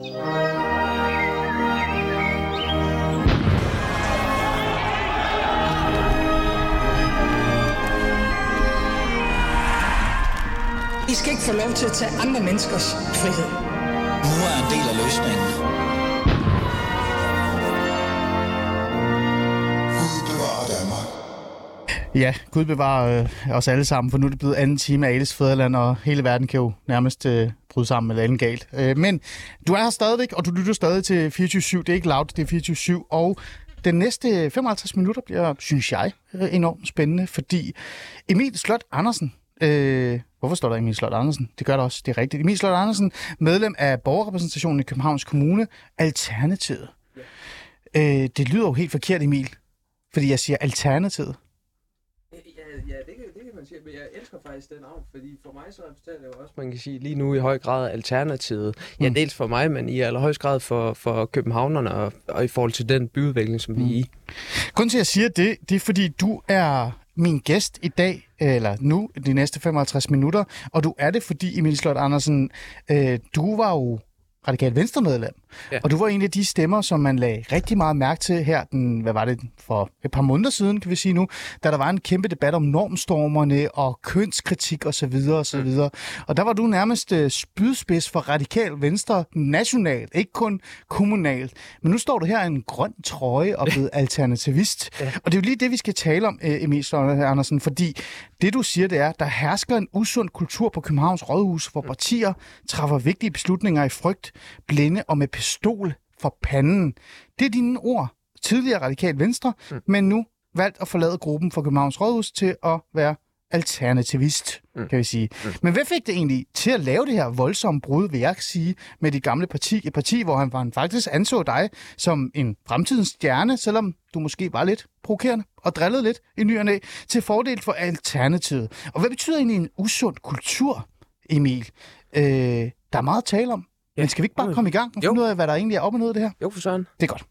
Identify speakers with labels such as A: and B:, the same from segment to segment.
A: I skal ikke få lov til at tage andre menneskers frihed.
B: Nu er en del af løsningen.
C: Ja, Gud bevarer øh, os alle sammen, for nu er det blevet anden time af Ales Fæderland, og hele verden kan jo nærmest øh, bryde sammen eller andet galt. Øh, men du er her stadigvæk, og du lytter stadig til 24-7. Det er ikke loud, det er 24-7, og den næste 55 minutter bliver, synes jeg, øh, enormt spændende, fordi Emil Slot Andersen, øh, hvorfor står der Emil Slot Andersen? Det gør det også, det er rigtigt. Emil Slot Andersen, medlem af borgerrepræsentationen i Københavns Kommune, Alternativet. Øh, det lyder jo helt forkert, Emil, fordi jeg siger Alternativet.
D: Ja, ja det, men jeg elsker faktisk den navn, fordi for mig så repræsenterer det jo også, man kan sige, lige nu i høj grad alternativet. Ja,
C: Mm.
D: dels for mig, men i allerhøjst grad for, for københavnerne og, og i forhold til den byudvikling, som vi er i.
C: Grunden til, at jeg siger det, det er, fordi du er min gæst i dag, eller nu, de næste 55 minutter, og du er det, fordi Emil Slot Andersen, øh, du var jo radikalt venstremedlem,
D: Ja.
C: og du var en af de stemmer, som man lagde rigtig meget mærke til her, den, hvad var det, for et par måneder siden, kan vi sige nu, da der var en kæmpe debat om normstormerne og kønskritik osv. osv. Mm. Og der var du nærmest øh, spydspids for radikal venstre nationalt, ikke kun kommunalt. Men nu står du her i en grøn trøje og blevet alternativist. Ja. Og det er jo lige det, vi skal tale om, øh, Emil Slot Andersen, fordi det du siger, det er, der hersker en usund kultur på Københavns Rådhus, hvor partier træffer vigtige beslutninger i frygt, blinde og med pistol for panden. Det er dine ord. Tidligere radikal venstre, mm. men nu valgt at forlade gruppen for Københavns Rådhus til at være alternativist, mm. kan vi sige. Mm. Men hvad fik det egentlig til at lave det her voldsomme brud, vil jeg sige, med dit gamle parti? Et parti, hvor han, han faktisk anså dig som en fremtidens stjerne, selvom du måske var lidt provokerende og drillede lidt i ny næ, til fordel for alternativet. Og hvad betyder egentlig en usund kultur, Emil? Øh, der er meget at tale om. Ja. Men skal vi ikke bare komme i gang og
D: Jo.
C: finde ud af, hvad der egentlig er op og ned af det her?
D: Jo, for søren.
C: Det er godt.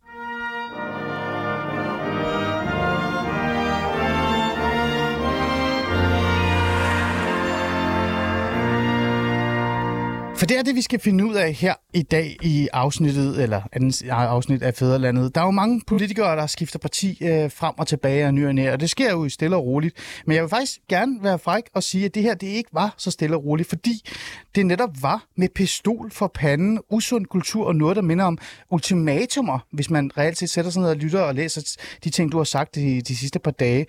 C: For det er det, vi skal finde ud af her i dag i afsnittet, eller andet afsnit af Fæderlandet. Der er jo mange politikere, der skifter parti øh, frem og tilbage og ny og nær, og det sker jo stille og roligt. Men jeg vil faktisk gerne være fræk og sige, at det her det ikke var så stille og roligt, fordi det netop var med pistol for panden, usund kultur og noget, der minder om ultimatumer, hvis man reelt set sætter sig ned og lytter og læser de ting, du har sagt de, de sidste par dage.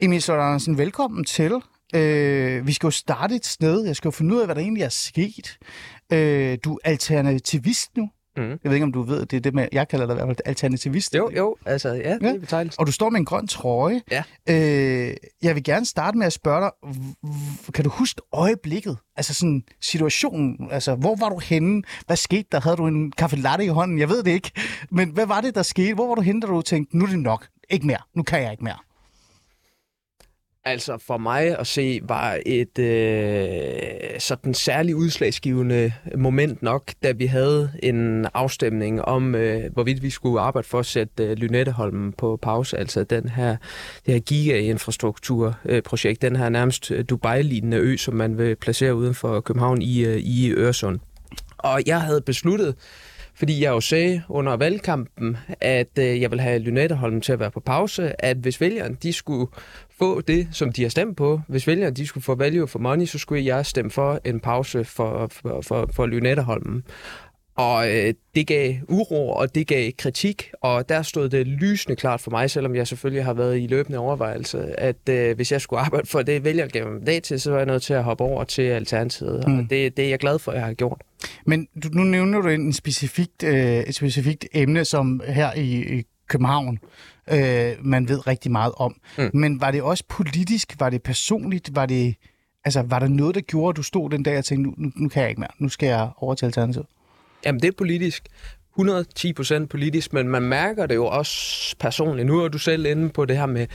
C: Emil Slot Andersen, velkommen til. Øh, vi skal jo starte et sted. Jeg skal jo finde ud af, hvad der egentlig er sket. Øh, du er alternativist nu.
D: Mhm.
C: Jeg ved ikke, om du ved, det er det, med, jeg kalder dig i hvert fald alternativist.
D: Jo, jo, altså, ja, det er betegnelsen.
C: Og du står med en grøn trøje.
D: Ja.
C: Øh, jeg vil gerne starte med at spørge dig, kan du huske øjeblikket? Altså sådan situationen, altså hvor var du henne? Hvad skete der? Havde du en kaffe latte i hånden? Jeg ved det ikke. Men hvad var det, der skete? Hvor var du henne, da du tænkte, nu er det nok? Ikke mere. Nu kan jeg ikke mere.
D: Altså for mig at se var et øh, sådan særligt udslagsgivende moment nok, da vi havde en afstemning om, øh, hvorvidt vi skulle arbejde for at sætte øh, Lynetteholmen på pause, altså den her, det her giga-infrastrukturprojekt, den her nærmest øh, Dubai-lignende ø, som man vil placere uden for København i, øh, i Øresund. Og jeg havde besluttet, fordi jeg jo sagde under valgkampen, at øh, jeg vil have Lynetteholmen til at være på pause, at hvis vælgerne de skulle få det, som de har stemt på, hvis vælgerne de skulle få value for money, så skulle jeg stemme for en pause for, for, for, for Lynetteholmen. Og øh, det gav uro, og det gav kritik, og der stod det lysende klart for mig, selvom jeg selvfølgelig har været i løbende overvejelse, at øh, hvis jeg skulle arbejde for det, vælger gav mig mandat til, så var jeg nødt til at hoppe over til Alternativet, mm. og det, det er jeg glad for, at jeg har gjort.
C: Men du, nu nævner du en specifikt, øh, et specifikt emne, som her i, i København, øh, man ved rigtig meget om. Mm. Men var det også politisk? Var det personligt? Var det, altså, var der noget, der gjorde, at du stod den dag og tænkte, nu, nu, nu kan jeg ikke mere. Nu skal jeg over til Alternativet?
D: Jamen, det er politisk. 110 procent politisk, men man mærker det jo også personligt. Nu er du selv inde på det her med,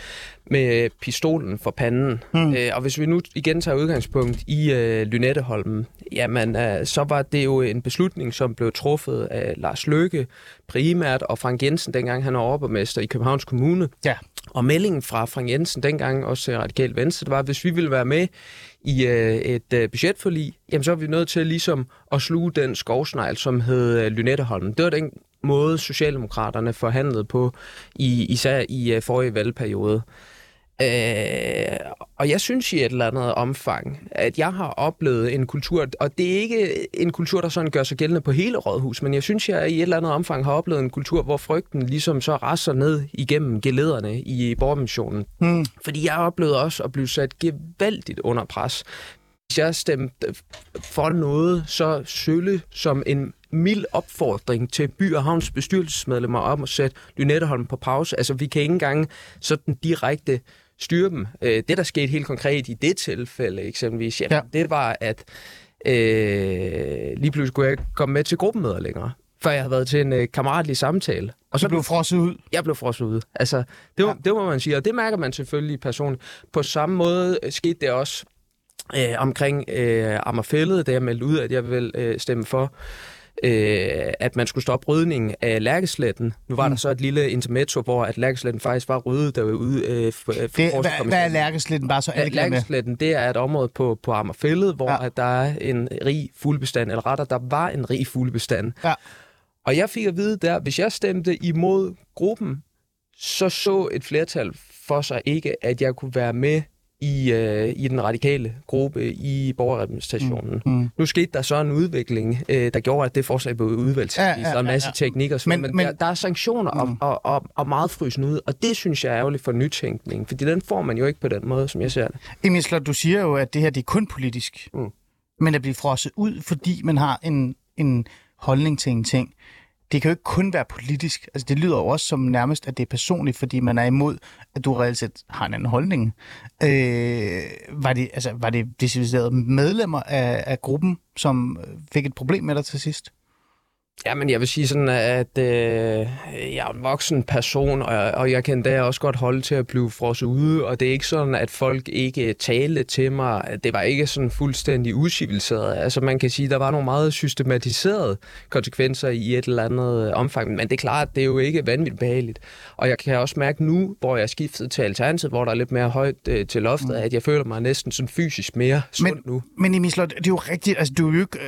D: med pistolen for panden. Mm. Øh, og hvis vi nu igen tager udgangspunkt i øh, Lynetteholmen, jamen øh, så var det jo en beslutning, som blev truffet af Lars Løkke primært, og Frank Jensen, dengang han var overborgmester i Københavns Kommune.
C: Ja.
D: Og meldingen fra Frank Jensen dengang, også Radikal Venstre, det var, at hvis vi ville være med i øh, et øh, budgetforlig, jamen så er vi nødt til ligesom at sluge den skovsnegl, som hed øh, Lynetteholm. Det var den måde, Socialdemokraterne forhandlede på, i, især i øh, forrige valgperiode. Øh, og jeg synes i et eller andet omfang, at jeg har oplevet en kultur, og det er ikke en kultur, der sådan gør sig gældende på hele Rådhus, men jeg synes, jeg i et eller andet omfang har oplevet en kultur, hvor frygten ligesom så rasser ned igennem gelederne i borgermissionen.
C: Mm.
D: Fordi jeg oplevede også at blive sat gevaldigt under pres. Hvis jeg stemte for noget så sølle som en mild opfordring til By og Havns bestyrelsesmedlemmer om at sætte Lynetteholm på pause. Altså, vi kan ikke engang sådan direkte styre dem. Øh, det, der skete helt konkret i det tilfælde eksempelvis, jamen,
C: Ja.
D: det var, at øh, lige pludselig kunne jeg ikke komme med til gruppemøder længere, før jeg havde været til en øh, kammeratlig samtale. Og
C: Så blev frosset ud.
D: jeg blev frosset ude. Altså, det, var,
C: Ja.
D: det må man sige, og det mærker man selvfølgelig personligt. På samme måde øh, skete det også øh, omkring øh, Ammerfællet, da jeg meldte ud, at jeg vil øh, stemme for, øh, at man skulle stoppe rydningen af Lærkesletten. Nu var mm. der så et lille intermezzo, hvor at Lærkesletten faktisk var ryddet derude øh, for, for
C: Det, hvad, hvad er lærkeslitten? Bare så alle.
D: Lærkesletten, det er et område på, på Amagerfællet, hvor
C: Ja.
D: at der er en rig fuglebestand, eller rettere, der var en rig fuglebestand.
C: Ja.
D: Og jeg fik at vide der, hvis jeg stemte imod gruppen, så så et flertal for sig ikke, at jeg kunne være med i, øh, i den radikale gruppe i borgerrepræsentationen.
C: Mm.
D: Nu skete der så en udvikling, øh, der gjorde, at det forslag blev udvalgt.
C: Ja,
D: Ja,
C: ja,
D: ja, der er en
C: ja,
D: masse
C: ja.
D: teknikker, og
C: Men-
D: men, men, der, der er sanktioner og,
C: Mm.
D: og, og, og meget frysen ud, og det synes jeg er ærgerligt for nytænkning, fordi den får man jo ikke på den måde, som jeg ser det.
C: Emil Slot, du siger jo, at det her det er kun politisk.
D: Mm.
C: Men at blive frosset ud, fordi man har en, en holdning til en ting, det kan jo ikke kun være politisk. Altså, det lyder jo også som nærmest, at det er personligt, fordi man er imod, at du reelt set har en anden holdning. Øh, var, det, altså, var det deciderede medlemmer af, af gruppen, som fik et problem med dig til sidst?
D: Ja, men jeg vil sige sådan, at øh, jeg er en voksen person, og, og jeg kan endda også godt holde til at blive frosset ude, og det er ikke sådan, at folk ikke talte til mig. Det var ikke sådan fuldstændig usiviliseret. Altså man kan sige, der var nogle meget systematiserede konsekvenser i et eller andet omfang, men det er klart, det er jo ikke vanvittigt behageligt. Og jeg kan også mærke nu, hvor jeg er skiftet til Alternativet, hvor der er lidt mere højt øh, til loftet, mm. at jeg føler mig næsten sådan fysisk mere sund
C: Men-
D: nu.
C: Men Emil Slot, det er jo rigtigt, altså du er jo ikke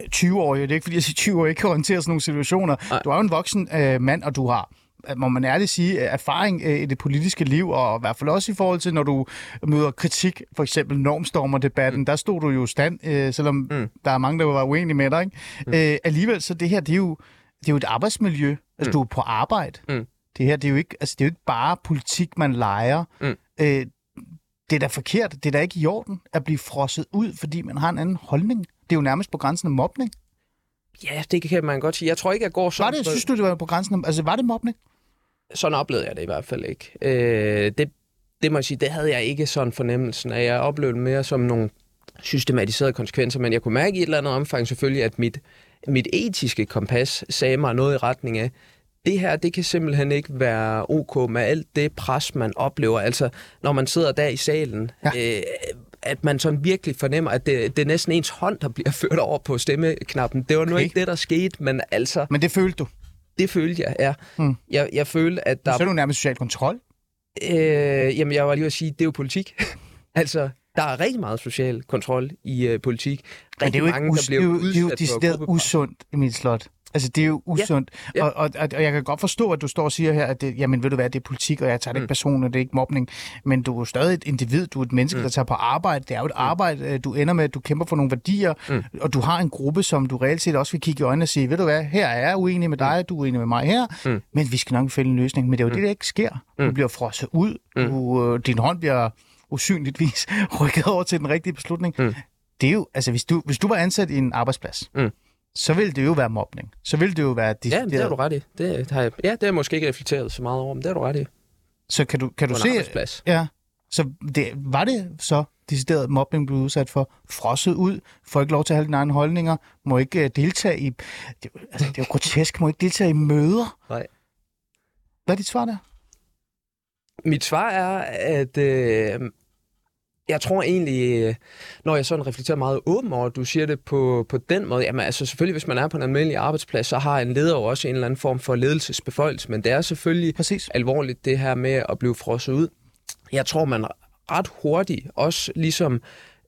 C: øh, 20 år, det er ikke fordi, jeg siger 20 år ikke kan håndtere sådan nogle situationer.
D: Nej.
C: Du er jo en voksen øh, mand, og du har må man ærligt sige, øh, erfaring øh, i det politiske liv, og i hvert fald også i forhold til, når du møder kritik, for eksempel normstormerdebatten, mm. der stod du jo stand, øh, selvom mm. der er mange, der var uenige med dig. Ikke? Mm. Øh, alligevel, så det her, det er jo, det er jo et arbejdsmiljø. Altså, mm. du er på arbejde.
D: Mm.
C: Det her, det er jo ikke, altså, det er jo ikke bare politik, man leger.
D: Mm.
C: Øh, det er da forkert. Det er da ikke i orden at blive frosset ud, fordi man har en anden holdning. Det er jo nærmest på grænsen af mobning.
D: Ja, det kan man godt sige. Jeg tror ikke, jeg går
C: Var
D: sådan...
C: det, synes du, det var på grænsen altså var det mobning?
D: sådan oplevede jeg det i hvert fald ikke. Øh, det, det må jeg sige, det havde jeg ikke sådan fornemmelsen af. Jeg oplevede det mere som nogle systematiserede konsekvenser, men jeg kunne mærke i et eller andet omfang selvfølgelig, at mit, mit etiske kompas sagde mig noget i retning af, det her, det kan simpelthen ikke være ok med alt det pres, man oplever. Altså, når man sidder der i salen,
C: ja.
D: øh, at man sådan virkelig fornemmer, at det, det er næsten ens hånd, der bliver ført over på stemmeknappen. Det var nu
C: Okay.
D: ikke det, der skete, men altså,
C: Men det følte du.
D: det følte jeg, ja.
C: Hmm.
D: Jeg, jeg følte, at der
C: Så er du nærmest social kontrol.
D: Øh, jamen, jeg var lige at sige, det er jo politik. altså, der er rigtig meget social kontrol i øh, politik.
C: Men
D: Rigtig
C: det er jo ikke
D: mange,
C: us-
D: der bliver
C: det er jo, det er jo decideret usundt, Emil Slot. Altså, det er jo usundt.
D: Ja.
C: Og, og, og, og jeg kan godt forstå, at du står og siger her, at det, jamen, ved du hvad, det er politik, og jeg tager det ikke
D: Mm.
C: personligt, det er ikke mobning. Men du er jo stadig et individ, du er et menneske,
D: Mm.
C: der tager på arbejde. Det er jo et arbejde, øh, du ender med, at du kæmper for nogle værdier,
D: Mm.
C: og du har en gruppe, som du reelt set også vil kigge i øjnene og sige, ved du hvad, her er jeg uenig med dig, du er uenig med mig her,
D: Mm.
C: men vi skal nok finde en løsning. Men det er jo
D: Mm.
C: det, der ikke sker. Du
D: Mm.
C: bliver frosset ud,
D: Mm.
C: du, øh, din hånd bliver usynligvis rykket over til den rigtige beslutning.
D: Mm.
C: Det er jo, altså hvis du, hvis du var ansat i en arbejdsplads,
D: Mm.
C: Så ville det jo være mobning. Så ville det jo være
D: Ja, det har du ret i. Det har jeg, ja, det har jeg måske ikke reflekteret så meget over, men det har du ret i.
C: Så kan du, kan du se... Ja. Så det, var det så decideret mobning blev udsat for? Frosset ud? Får ikke lov til at have dine egne holdninger? Må ikke uh, deltage i... Det, altså, det er jo grotesk. Må ikke deltage i møder?
D: Nej.
C: Hvad er dit svar der?
D: Mit svar er, at øh, jeg tror egentlig, når jeg sådan reflekterer meget åben over, at du siger det på, på den måde, jamen altså selvfølgelig, hvis man er på en almindelig arbejdsplads, så har en leder jo også en eller anden form for ledelsesbeføjelse, men det er selvfølgelig
C: Præcis.
D: alvorligt, det her med at blive frosset ud. Jeg tror, man ret hurtigt også ligesom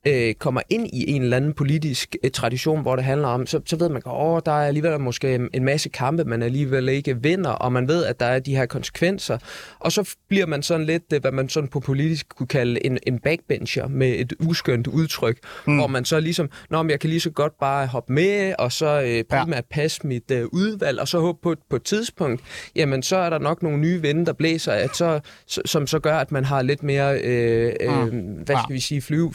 D: øh, kommer ind i en eller anden politisk øh, tradition, hvor det handler om, så, så ved man, at der er alligevel måske en, masse kampe, man alligevel ikke vinder, og man ved, at der er de her konsekvenser. Og så bliver man sådan lidt, øh, hvad man sådan på politisk kunne kalde en, en backbencher med et uskønt udtryk, mm. hvor man så ligesom, nå, men jeg kan lige så godt bare hoppe med, og så øh, primært ja. passe mit øh, udvalg, og så håbe på, på et tidspunkt, jamen så er der nok nogle nye vinde, der blæser, at så, som så gør, at man har lidt mere, øh, øh, mm. hvad skal vi sige, flyve,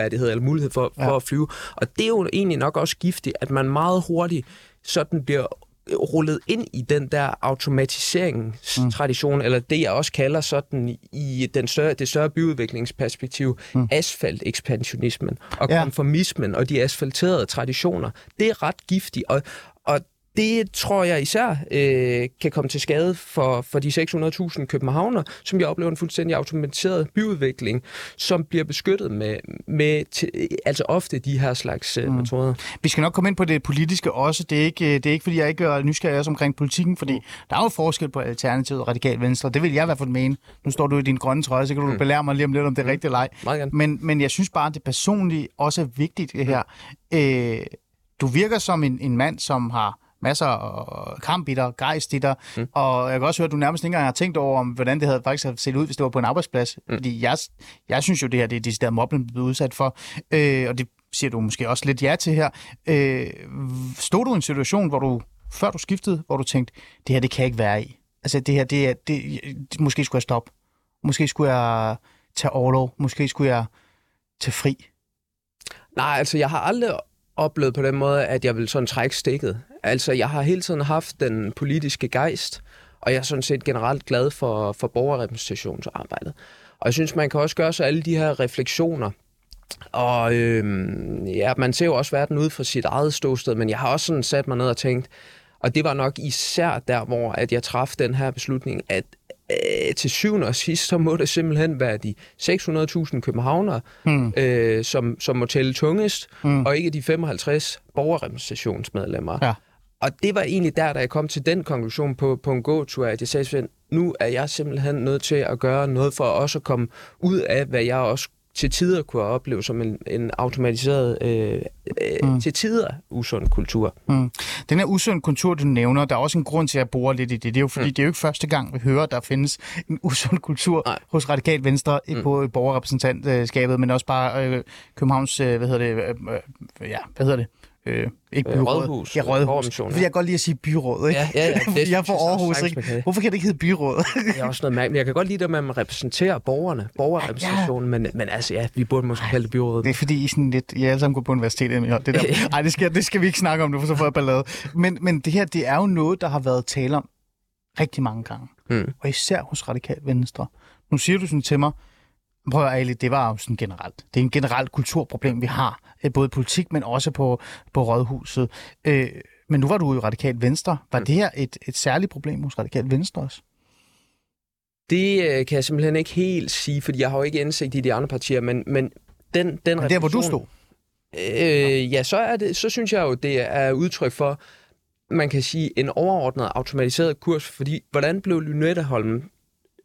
D: flyvefærdighed eller mulighed for, for ja. at flyve. Og det er jo egentlig nok også giftigt, at man meget hurtigt sådan bliver rullet ind i den der automatiseringstradition, mm. eller det jeg også kalder sådan i den større, det større byudviklingsperspektiv, mm. asfaltekspansionismen og ja. konformismen og de asfalterede traditioner. Det er ret giftigt, og, og det tror jeg især øh, kan komme til skade for, for de 600.000 københavner, som jeg oplever en fuldstændig automatiseret byudvikling, som bliver beskyttet med, med altså ofte de her slags øh, mm. metoder.
C: Vi skal nok komme ind på det politiske også. Det er ikke, det er ikke fordi jeg ikke gør nysgerrig også omkring politikken, fordi mm. der er jo forskel på Alternativet og Radikal Venstre. Det vil jeg i hvert fald mene. Nu står du i din grønne trøje, så kan du mm. belære mig lige om lidt, om det er mm. rigtigt eller ej. Men, men jeg synes bare, at det personlige også er vigtigt det her. Mm. Øh, du virker som en, en mand, som har masser af kamp i dig, gejst i dig, mm. og jeg kan også høre, at du nærmest ikke engang har tænkt over, om, hvordan det havde faktisk set ud, hvis det var på en arbejdsplads. Mm. Fordi jeg, jeg synes jo, det her det er det der mobning, du udsat for, øh, og det siger du måske også lidt ja til her. Øh, stod du i en situation, hvor du, før du skiftede, hvor du tænkte, det her, det kan jeg ikke være i? Altså, det her, det, er, det, det måske skulle jeg stoppe. Måske skulle jeg tage overlov. Måske skulle jeg tage fri.
D: Nej, altså, jeg har aldrig oplevet på den måde, at jeg vil sådan trække stikket. Altså, jeg har hele tiden haft den politiske gejst, og jeg er sådan set generelt glad for, for borgerrepræsentationsarbejdet. Og jeg synes, man kan også gøre sig alle de her refleksioner. Og øhm, ja, man ser jo også verden ud fra sit eget ståsted, men jeg har også sådan sat mig ned og tænkt, og det var nok især der, hvor at jeg traf den her beslutning, at øh, til syvende og sidst, så må det simpelthen være de 600.000 københavnere, mm. øh, som, som må tælle tungest, mm. og ikke de 55 borgerrepræsentationsmedlemmer. Ja. Og det var egentlig der, da jeg kom til den konklusion på, på en gåtur, at jeg sagde, nu er jeg simpelthen nødt til at gøre noget for også at komme ud af, hvad jeg også til tider kunne opleve som en, en automatiseret, øh, øh, mm. til tider usund kultur. Mm.
C: Den her usund kultur, du nævner, der er også en grund til, at jeg bruger lidt i det. Det er jo fordi, mm. det er jo ikke første gang, vi hører, at der findes en usund kultur Nej. hos Radikal Venstre mm. på borgerrepræsentantskabet, men også bare øh, Københavns, øh, hvad hedder det, øh, ja, hvad hedder det?
D: Øh, ikke byråd. Rådhus.
C: Ja, rådhus. Fordi jeg kan godt lide at sige byråd, ikke?
D: Ja, ja, ja.
C: Det, jeg får Aarhus, ikke? Hvorfor kan det ikke hedde byråd?
D: det er også noget mærkeligt. Jeg kan godt lide, at man repræsenterer borgerne, borgerrepræsentationen, ja. men, men altså, ja, vi burde måske kalde det byrådet.
C: Det er fordi, I, sådan lidt, I alle sammen går på universitetet. Ja, det der. Ej, det skal, det skal vi ikke snakke om, nu, for så får jeg ballade. Men, men det her, det er jo noget, der har været tale om rigtig mange gange. Hmm. Og især hos Radikal Venstre. Nu siger du sådan til mig, Prøv at det var jo sådan generelt. Det er en generelt kulturproblem, vi har. Øh, både politik, men også på, på rådhuset. Øh, men nu var du jo radikalt venstre. Var mm. det her et, et særligt problem hos radikalt venstre også?
D: Det øh, kan jeg simpelthen ikke helt sige, fordi jeg har jo ikke indsigt i de andre partier, men, men den, den
C: men der, hvor du stod?
D: Øh, ja, så, er det, så synes jeg jo, det er udtryk for, man kan sige, en overordnet automatiseret kurs, fordi hvordan blev Lynetteholm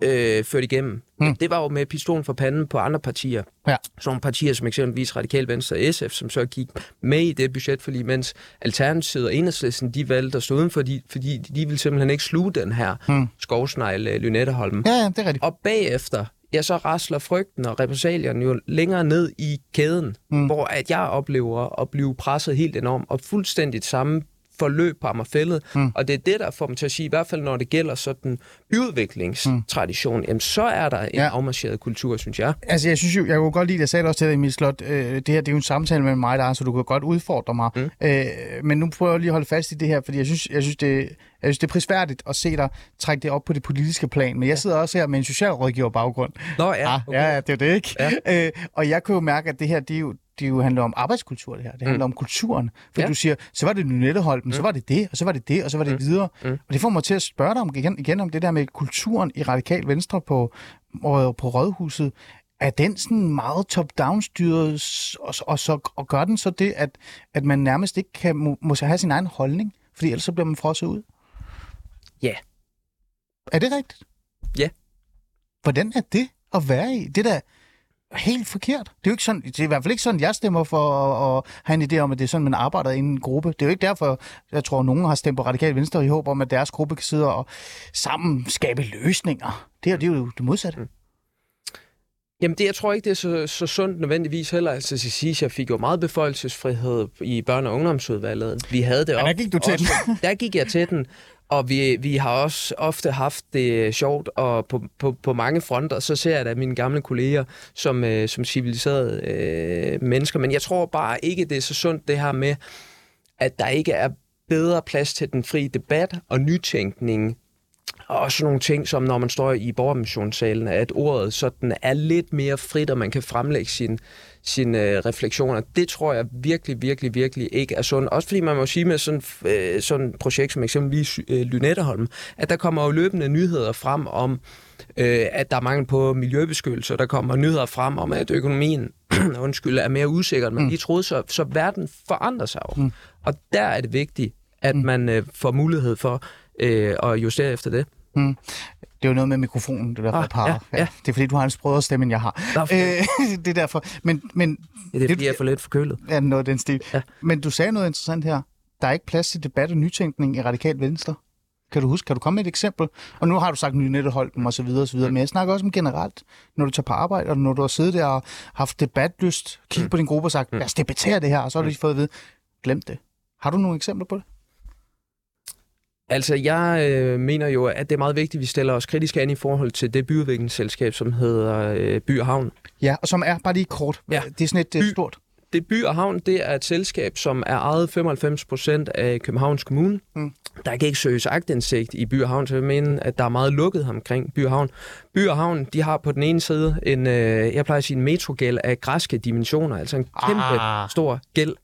D: øh, ført igennem. Mm. Det var jo med pistolen for panden på andre partier. Ja. Sådan nogle partier som eksempelvis Radikal Venstre og SF, som så gik med i det budget, fordi mens Alternativet og Enhedslisten, de valgte at stå udenfor, de, fordi de ville simpelthen ikke sluge den her mm. skovsnegl øh, Lynetteholm.
C: Ja, ja, det er rigtigt.
D: Og bagefter, ja, så rasler frygten og repressalierne jo længere ned i kæden, mm. hvor at jeg oplever at blive presset helt enormt, og fuldstændigt samme forløb på Amagerfællet. Mm. Og det er det, der får dem til at sige, i hvert fald når det gælder sådan byudviklingstradition, mm. jamen så er der en ja. afmarcheret kultur, synes jeg.
C: Altså jeg synes jo, jeg kunne godt lide, at jeg sagde det også til dig, Emil Slot, øh, det her det er jo en samtale med mig, der er, så du kan godt udfordre mig. Mm. Øh, men nu prøver jeg lige at holde fast i det her, fordi jeg synes, jeg synes det, jeg synes, det er prisværdigt at se dig trække det op på det politiske plan. Men jeg sidder også her med en socialrådgiver baggrund.
D: Nå ja.
C: Ah, okay. Ja, det er det ikke. Ja. Øh, og jeg kan jo mærke, at det her, det er jo, det jo handler om arbejdskultur, det her. Det handler mm. om kulturen. For ja. du siger, så var det Lynetteholm, mm. så var det det, og så var det det, og så var det mm. videre. Mm. Og det får mig til at spørge dig om igen, igen om det der med kulturen i Radikal Venstre på, på Rådhuset. Er den sådan meget top-down styret, og, og, så, og gør den så det, at, at man nærmest ikke kan, må, må have sin egen holdning? Fordi ellers så bliver man frosset ud?
D: Ja.
C: Er det rigtigt?
D: Ja.
C: Hvordan er det at være i? Det der helt forkert. Det er jo ikke sådan, det er i hvert fald ikke sådan, jeg stemmer for at, at have en idé om, at det er sådan, man arbejder i en gruppe. Det er jo ikke derfor, jeg tror, at nogen har stemt på Radikal Venstre i håb om, at deres gruppe kan sidde og sammen skabe løsninger. Det er, det er jo det modsatte. Mm.
D: Jamen, det, jeg tror ikke, det er så, så sundt nødvendigvis heller. Altså, sige, jeg fik jo meget beføjelsesfrihed i børne- og ungdomsudvalget. Vi havde det
C: op. Ja, der gik du til
D: også, den. der gik jeg til den. Og vi, vi har også ofte haft det sjovt, og på, på, på mange fronter, så ser jeg da mine gamle kolleger som, øh, som civiliserede øh, mennesker. Men jeg tror bare ikke, det er så sundt det her med, at der ikke er bedre plads til den frie debat og nytænkning og også nogle ting, som når man står i borgermissionssalen, at ordet sådan er lidt mere frit, og man kan fremlægge sin, sine øh, refleksioner. Det tror jeg virkelig, virkelig, virkelig ikke er sundt. Også fordi man må sige med sådan, øh, sådan et projekt som eksempelvis øh, Lynetteholm, at der kommer jo løbende nyheder frem om, øh, at der er mangel på miljøbeskyttelse, og der kommer nyheder frem om, at økonomien undskyld, er mere usikker, men mm. de troede, så, så verden forandrer sig jo. Mm. Og der er det vigtigt, at mm. man øh, får mulighed for øh, at justere efter det. Mm.
C: Det er jo noget med mikrofonen, det der ah, par. Ja, ja. Det er fordi, du har en sprødere stemme, end jeg har. Øh, det er derfor. Men, men,
D: ja, det er fordi, det, jeg er for lidt forkølet.
C: Ja, noget den stil. Ja. Men du sagde noget interessant her. Der er ikke plads til debat og nytænkning i radikalt venstre. Kan du huske, kan du komme med et eksempel? Og nu har du sagt Nynetteholm og så videre og så videre, mm. men jeg snakker også om generelt, når du tager på arbejde, og når du har siddet der og haft debatlyst, kigget mm. på din gruppe og sagt, mm. lad os debattere det her, og så har du lige fået at vide, glem det. Har du nogle eksempler på det?
D: Altså, jeg øh, mener jo, at det er meget vigtigt, at vi stiller os kritisk an i forhold til det byudviklingsselskab, som hedder øh, By og Havn.
C: Ja, og som er bare lige kort. Ja. Det er sådan et øh, by, stort.
D: Det By og Havn, det er et selskab, som er ejet 95 procent af Københavns Kommune. Mm. Der kan ikke søges agtindsigt i By og Havn, så jeg mener, at der er meget lukket omkring By og Havn. By og Havn, de har på den ene side en, øh, jeg plejer at sige, en metrogæld af græske dimensioner, altså en kæmpe ah. stor gæld.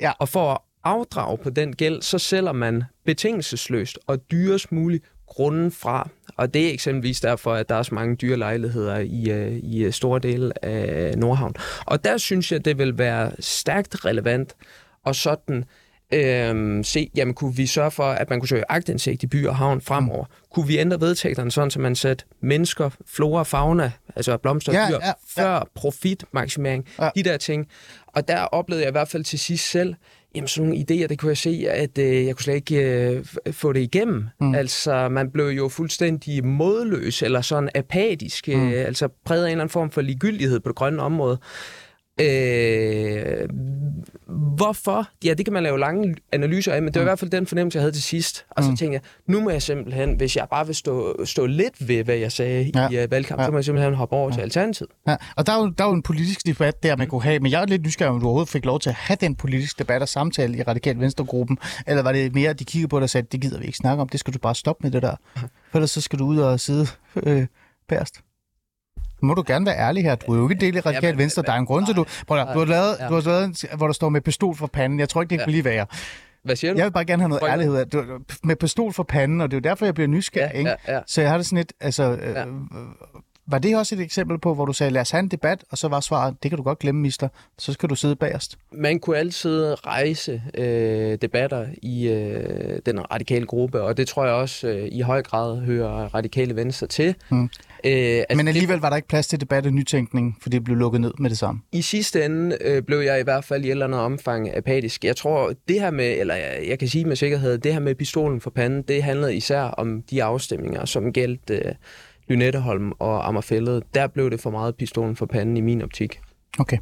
D: Ja. Og for afdrag på den gæld, så sælger man betingelsesløst og dyrest muligt grunden fra. Og det er eksempelvis derfor, at der er så mange dyre lejligheder i, uh, i store dele af Nordhavn. Og der synes jeg, det vil være stærkt relevant og sådan øhm, se, jamen kunne vi sørge for, at man kunne søge agtindsigt i by og havn fremover? Kunne vi ændre vedtægterne sådan, så man satte mennesker, flora, fauna, altså blomster og ja, dyr, ja, ja. før profitmaksimering, ja. de der ting. Og der oplevede jeg i hvert fald til sidst selv, Jamen sådan nogle idéer, det kunne jeg se, at øh, jeg kunne slet ikke øh, få det igennem. Mm. Altså man blev jo fuldstændig modløs eller sådan apatisk, mm. øh, altså præget af en eller anden form for ligegyldighed på det grønne område. Øh, hvorfor? Ja, det kan man lave lange analyser af, men det var mm. i hvert fald den fornemmelse, jeg havde til sidst. Og så mm. tænkte jeg, nu må jeg simpelthen, hvis jeg bare vil stå, stå lidt ved, hvad jeg sagde ja. i uh, valgkamp, ja. så må jeg simpelthen hoppe over ja. til Alternativet.
C: Ja. Og der er, jo, der er jo en politisk debat der, man kunne have, men jeg er lidt nysgerrig, om du overhovedet fik lov til at have den politiske debat og samtale i Radikal Venstregruppen, eller var det mere, at de kiggede på dig og sagde, det gider vi ikke snakke om, det skal du bare stoppe med det der, for ellers så skal du ud og sidde øh, pærst må du gerne være ærlig her. Du er jo ikke del i Radikal ja, Venstre. Der er en grund til, du... Prøv at, du har lavet, ja. du har lavet en, hvor der står med pistol for panden. Jeg tror ikke, det kan ja. lige være.
D: Hvad siger du?
C: Jeg vil bare gerne have noget Prøv ærlighed. Du, med pistol for panden, og det er jo derfor, jeg bliver nysgerrig. Ja, ikke? Ja, ja. Så jeg har det sådan lidt... Altså, øh, ja. Var det også et eksempel på, hvor du sagde, lad os have en debat, og så var svaret, det kan du godt glemme, mister, så skal du sidde bagerst?
D: Man kunne altid rejse øh, debatter i øh, den radikale gruppe, og det tror jeg også øh, i høj grad hører radikale venstre til. Mm.
C: Øh, altså Men alligevel var der ikke plads til debat og nytænkning, fordi det blev lukket ned med det samme?
D: I sidste ende øh, blev jeg i hvert fald i et eller andet omfang apatisk. Jeg tror, det her med, eller jeg, jeg kan sige med sikkerhed, det her med pistolen for panden, det handlede især om de afstemninger, som galt øh, Lynetteholm og Ammerfællet. Der blev det for meget pistolen for panden i min optik.
C: Okay.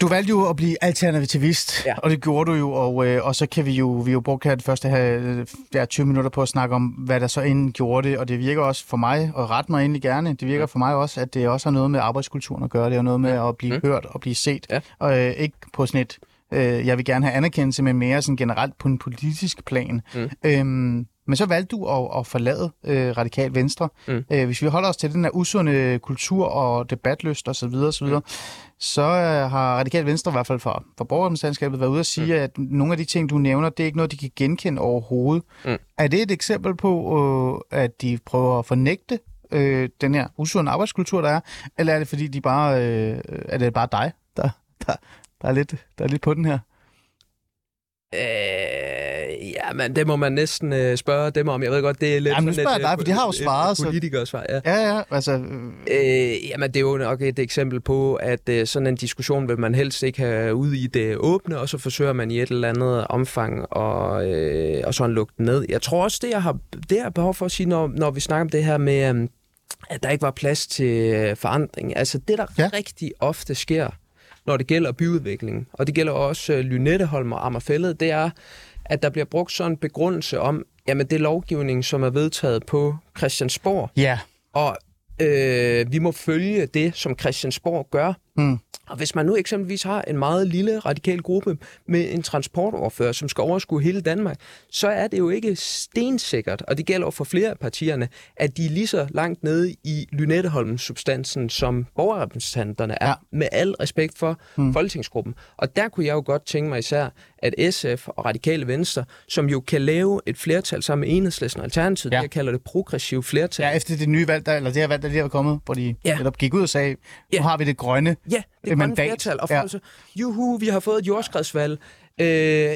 C: Du valgte jo at blive alternativist, ja. og det gjorde du jo, og, øh, og så kan vi jo, vi jo bruge her det første her, ja, 20 minutter på at snakke om, hvad der så inden gjorde det, og det virker også for mig, og ret mig egentlig gerne, det virker ja. for mig også, at det også har noget med arbejdskulturen at gøre, det har noget med at blive mm. hørt og blive set, ja. og øh, ikke på sådan et, øh, jeg vil gerne have anerkendelse, men mere sådan generelt på en politisk plan. Mm. Øhm, men så valgte du at, at forlade øh, Radikal Venstre. Mm. Øh, hvis vi holder os til den her usunde kultur og debatlyst osv., så, så, videre, mm. Så øh, har Radikal Venstre i hvert fald fra, fra borgerrepræsentantskabet været ude at sige, mm. at nogle af de ting, du nævner, det er ikke noget, de kan genkende overhovedet. Mm. Er det et eksempel på, øh, at de prøver at fornægte øh, den her usunde arbejdskultur, der er? Eller er det fordi, de bare, øh, er det bare dig, der, der, der, er lidt, der er lidt på den her?
D: Øh Ja, men det må man næsten øh, spørge dem om. Jeg ved godt, det er lidt...
C: Jamen, nu spørger jeg dig, for de har jo
D: et
C: svaret, så-
D: Politikersvar, ja.
C: Ja, ja, altså... øh,
D: Øh, jamen, det er jo nok et eksempel på, at øh, sådan en diskussion vil man helst ikke have ud i det åbne, og så forsøger man i et eller andet omfang og, øh, og sådan lukke den ned. Jeg tror også, det jeg har, det jeg har behov for at sige, når, når vi snakker om det her med, øh, at der ikke var plads til øh, forandring. Altså det, der
C: ja.
D: rigtig ofte sker, når det gælder byudvikling, og det gælder også øh, Lynetteholm og Amagerfællet, det er, at der bliver brugt sådan en begrundelse om, jamen det er lovgivning, som er vedtaget på Christiansborg,
C: Ja,
D: og øh, vi må følge det, som Christiansborg gør.
C: Mm.
D: Og hvis man nu eksempelvis har en meget lille radikal gruppe med en transportoverfører, som skal overskue hele Danmark, så er det jo ikke stensikkert, og det gælder for flere af partierne, at de er lige så langt nede i Lynetteholm-substansen, som borgerrepræsentanterne er,
C: Ja.
D: med al respekt for mm. folketingsgruppen. Og der kunne jeg jo godt tænke mig især, at SF og Radikale Venstre, som jo kan lave et flertal sammen med Enhedslisten og Alternativet,
C: Ja.
D: jeg kalder det progressiv flertal,
C: ja, efter det nye valg, der, eller det her valg, der lige er kommet, hvor de
D: Ja.
C: netop gik ud og sagde, nu
D: Ja.
C: har vi det grønne.
D: Ja, det er grønne flertal. Og
C: Ja.
D: ja. så, juhu, vi har fået et jordskredsvalg. Øh,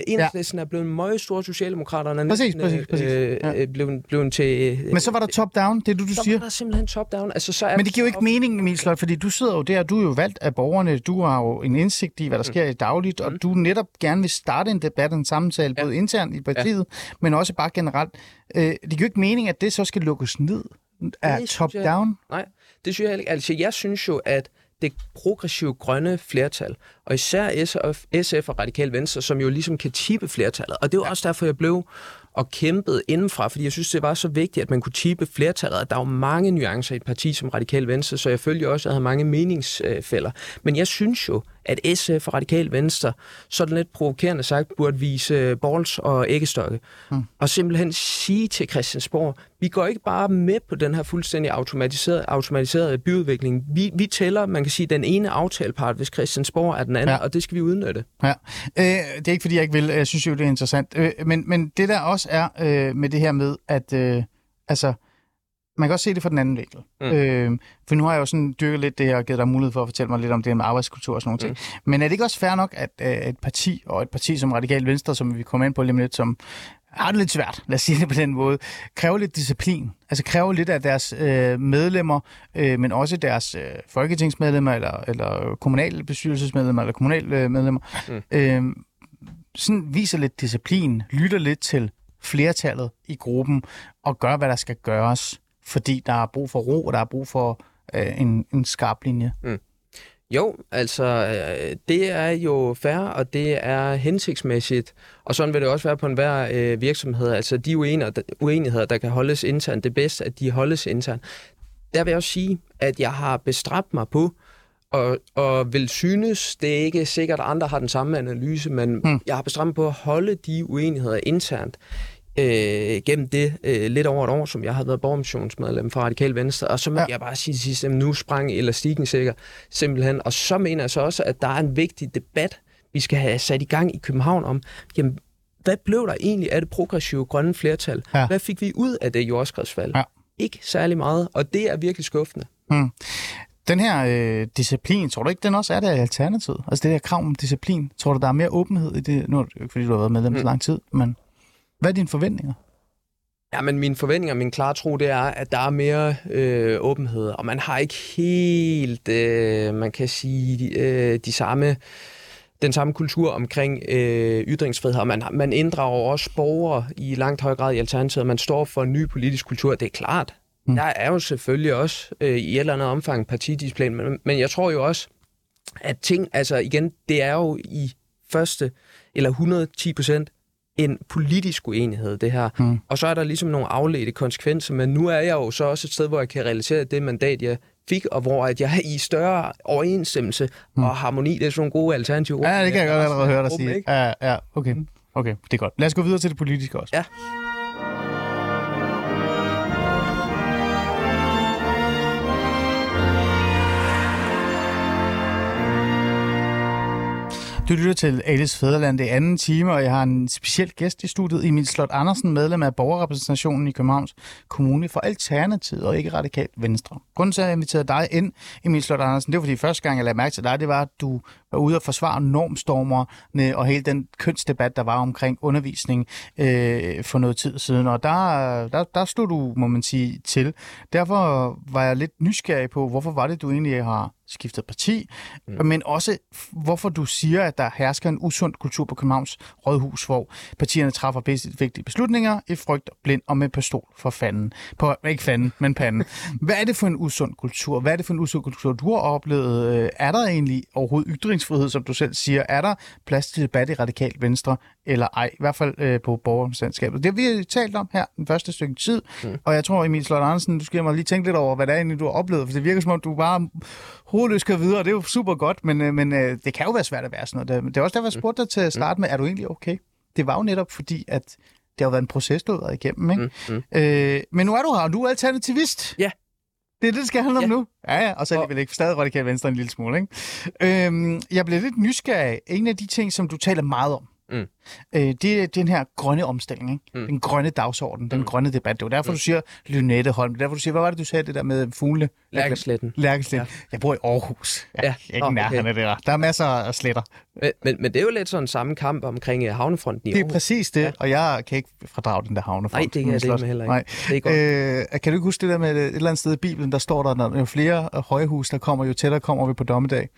D: Enhedslisten ja. er blevet meget store socialdemokraterne. er
C: Præcis,
D: næsten,
C: præcis, præcis.
D: Øh,
C: Ja.
D: øh, blevet, blevet til... Øh,
C: Men så var der top-down, det er du, du
D: så
C: siger.
D: var der simpelthen top-down. Altså, så er
C: Men det giver jo ikke mening, Emil Slot, fordi du sidder jo der, du er jo valgt af borgerne, du har jo en indsigt i, hvad der sker i dagligt, og du netop gerne vil starte en debat, en samtale,
D: Ja.
C: både internt i partiet, men også bare generelt. Øh, det giver jo ikke mening, at det så skal lukkes ned af top-down.
D: Nej, det synes jeg ikke. Altså, jeg synes jo, at det progressive grønne flertal, og især SF, SF og Radikal Venstre, som jo ligesom kan tippe flertallet. Og det var også derfor, jeg blev og kæmpede indenfra, fordi jeg synes, det var så vigtigt, at man kunne tippe flertallet. Og Der er jo mange nuancer i et parti som Radikal Venstre, så jeg følte jo også, at jeg havde mange meningsfælder. Men jeg synes jo, at SF og Radikal Venstre, sådan lidt provokerende sagt, burde vise balls og æggestokke. Mm. Og simpelthen sige til Christiansborg, vi går ikke bare med på den her fuldstændig automatiserede, automatiserede byudvikling. Vi, vi tæller, man kan sige, den ene aftalepart, hvis Christiansborg er den anden,
C: Ja.
D: og det skal vi udnytte.
C: Ja, øh, det er ikke fordi, jeg ikke vil. Jeg synes jo, det er interessant. Øh, men, men det der også er øh, med det her med, at øh, altså, man kan også se det fra den anden vinkel. Mm. Øh, for nu har jeg jo sådan dyrket lidt det her og givet dig mulighed for at fortælle mig lidt om det med arbejdskultur og sådan noget. Mm. ting. Men er det ikke også fair nok, at øh, et parti, og et parti som Radikal Venstre, som vi kommer ind på lige om lidt, som har det lidt svært, lad os sige det på den måde, kræver lidt disciplin. Altså kræver lidt af deres øh, medlemmer, øh, men også deres øh, folketingsmedlemmer, eller, eller kommunalbestyrelsesmedlemmer, eller kommunalmedlemmer, mm. øh, sådan viser lidt disciplin, lytter lidt til flertallet i gruppen, og gør, hvad der skal gøres, fordi der er brug for ro, og der er brug for øh, en, en skarp linje.
D: Jo, altså øh, det er jo fair, og det er hensigtsmæssigt, og sådan vil det også være på enhver øh, virksomhed. Altså de uenigheder, der kan holdes internt, det er bedst, at de holdes internt. Der vil jeg også sige, at jeg har bestræbt mig på, og, og vil synes, det er ikke sikkert, at andre har den samme analyse, men mm. jeg har bestræbt mig på at holde de uenigheder internt øh, gennem det øh, lidt over et år, som jeg har været borgermissionsmedlem for Radikal Venstre, og så må
C: Ja.
D: jeg bare sige sidst, at nu sprang elastikken sikkert simpelthen, og så mener jeg så også, at der er en vigtig debat, vi skal have sat i gang i København om, jamen, hvad blev der egentlig af det progressive grønne flertal?
C: Ja.
D: Hvad fik vi ud af det jordskredsfald?
C: Ja.
D: Ikke særlig meget, og det er virkelig skuffende.
C: Den her øh, disciplin, tror du ikke, den også er der i Alternativet? Altså det der krav om disciplin. Tror du, der er mere åbenhed i det? Nu er det jo ikke, fordi du har været medlem mm. så lang tid, men hvad er dine forventninger?
D: Ja, men mine forventninger, min klare tro, det er, at der er mere øh, åbenhed, og man har ikke helt, øh, man kan sige, de, øh, de samme, den samme kultur omkring øh, ytringsfrihed, og man, man inddrager også borgere i langt høj grad i Alternativet, man står for en ny politisk kultur, det er klart. Mm. Der er jo selvfølgelig også øh, i et eller andet omfang partidisciplin, men, men jeg tror jo også, at ting, altså igen, det er jo i første eller 110 procent en politisk uenighed, det her. Mm. Og så er der ligesom nogle afledte konsekvenser, men nu er jeg jo så også et sted, hvor jeg kan realisere det mandat, jeg fik, og hvor at jeg er i større overensstemmelse mm. og harmoni. Det er sådan nogle gode alternative
C: Ja, det kan jeg godt allerede høre dig sige. Ja, ja, okay. Okay, det er godt. Lad os gå videre til det politiske også.
D: Ja.
C: Du lytter til Alice Fæderland, det anden time, og jeg har en speciel gæst i studiet, Emil Slot Andersen, medlem af borgerrepræsentationen i Københavns Kommune for Alternativet og ikke radikalt Venstre. Grunden til, at jeg inviterede dig ind, Emil Slot Andersen, det var fordi første gang, jeg lagde mærke til dig, det var, at du var ude og forsvare normstormerne og hele den kønsdebat, der var omkring undervisning øh, for noget tid siden. Og der, der, der stod du, må man sige, til. Derfor var jeg lidt nysgerrig på, hvorfor var det, du egentlig har skiftet parti, mm. men også hvorfor du siger, at der hersker en usund kultur på Københavns Rådhus, hvor partierne træffer vigtige beslutninger i frygt, blind og med pistol for fanden. På, ikke fanden, men panden. Hvad er det for en usund kultur? Hvad er det for en usund kultur, du har oplevet? Øh, er der egentlig overhovedet ytringsfrihed, som du selv siger? Er der plads til debat i radikalt venstre, eller ej? I hvert fald øh, på borgeromstandskabet. Det har vi talt om her den første stykke tid, mm. og jeg tror, Emil Slot Andersen, du skal mig lige tænke lidt over, hvad det er egentlig, du har oplevet, for det virker som om, du bare hovedløst kører videre, og det er jo super godt, men, øh, men øh, det kan jo være svært at være sådan noget. Det er også derfor, jeg spurgte dig til at starte med, er du egentlig okay? Det var jo netop fordi, at det har været en proces, du har været igennem. Ikke? Mm, mm. Øh, men nu er du her, og du er alternativist.
D: Ja.
C: Det er det, det skal handle om ja. nu. Ja, ja, og så alligevel ikke stadig radikalt venstre en lille smule. Ikke? Øhm, jeg bliver lidt nysgerrig. En af de ting, som du taler meget om, Mm. Øh, det er den her grønne omstilling, ikke? Mm. den grønne dagsorden, den mm. grønne debat. Det er derfor, mm. du siger Lynette Holm. Det er derfor, du siger, hvad var det, du sagde det der med fuglene?
D: Lærkesletten.
C: Lærkesletten. Ja. Jeg bor i Aarhus. Jeg, ja. Ikke oh, nærheden okay. af det der. Der er masser af sletter.
D: Men, men, men det er jo lidt sådan samme kamp omkring uh, havnefronten i
C: Det er præcis det, ja. og jeg kan ikke fordrage den der havnefront.
D: Nej, det kan jeg det heller ikke. Nej.
C: Det er godt. Øh, kan du ikke huske det der med et eller andet sted i Bibelen, der står der, når jo flere højhus der kommer, jo tættere kommer vi på dommedag.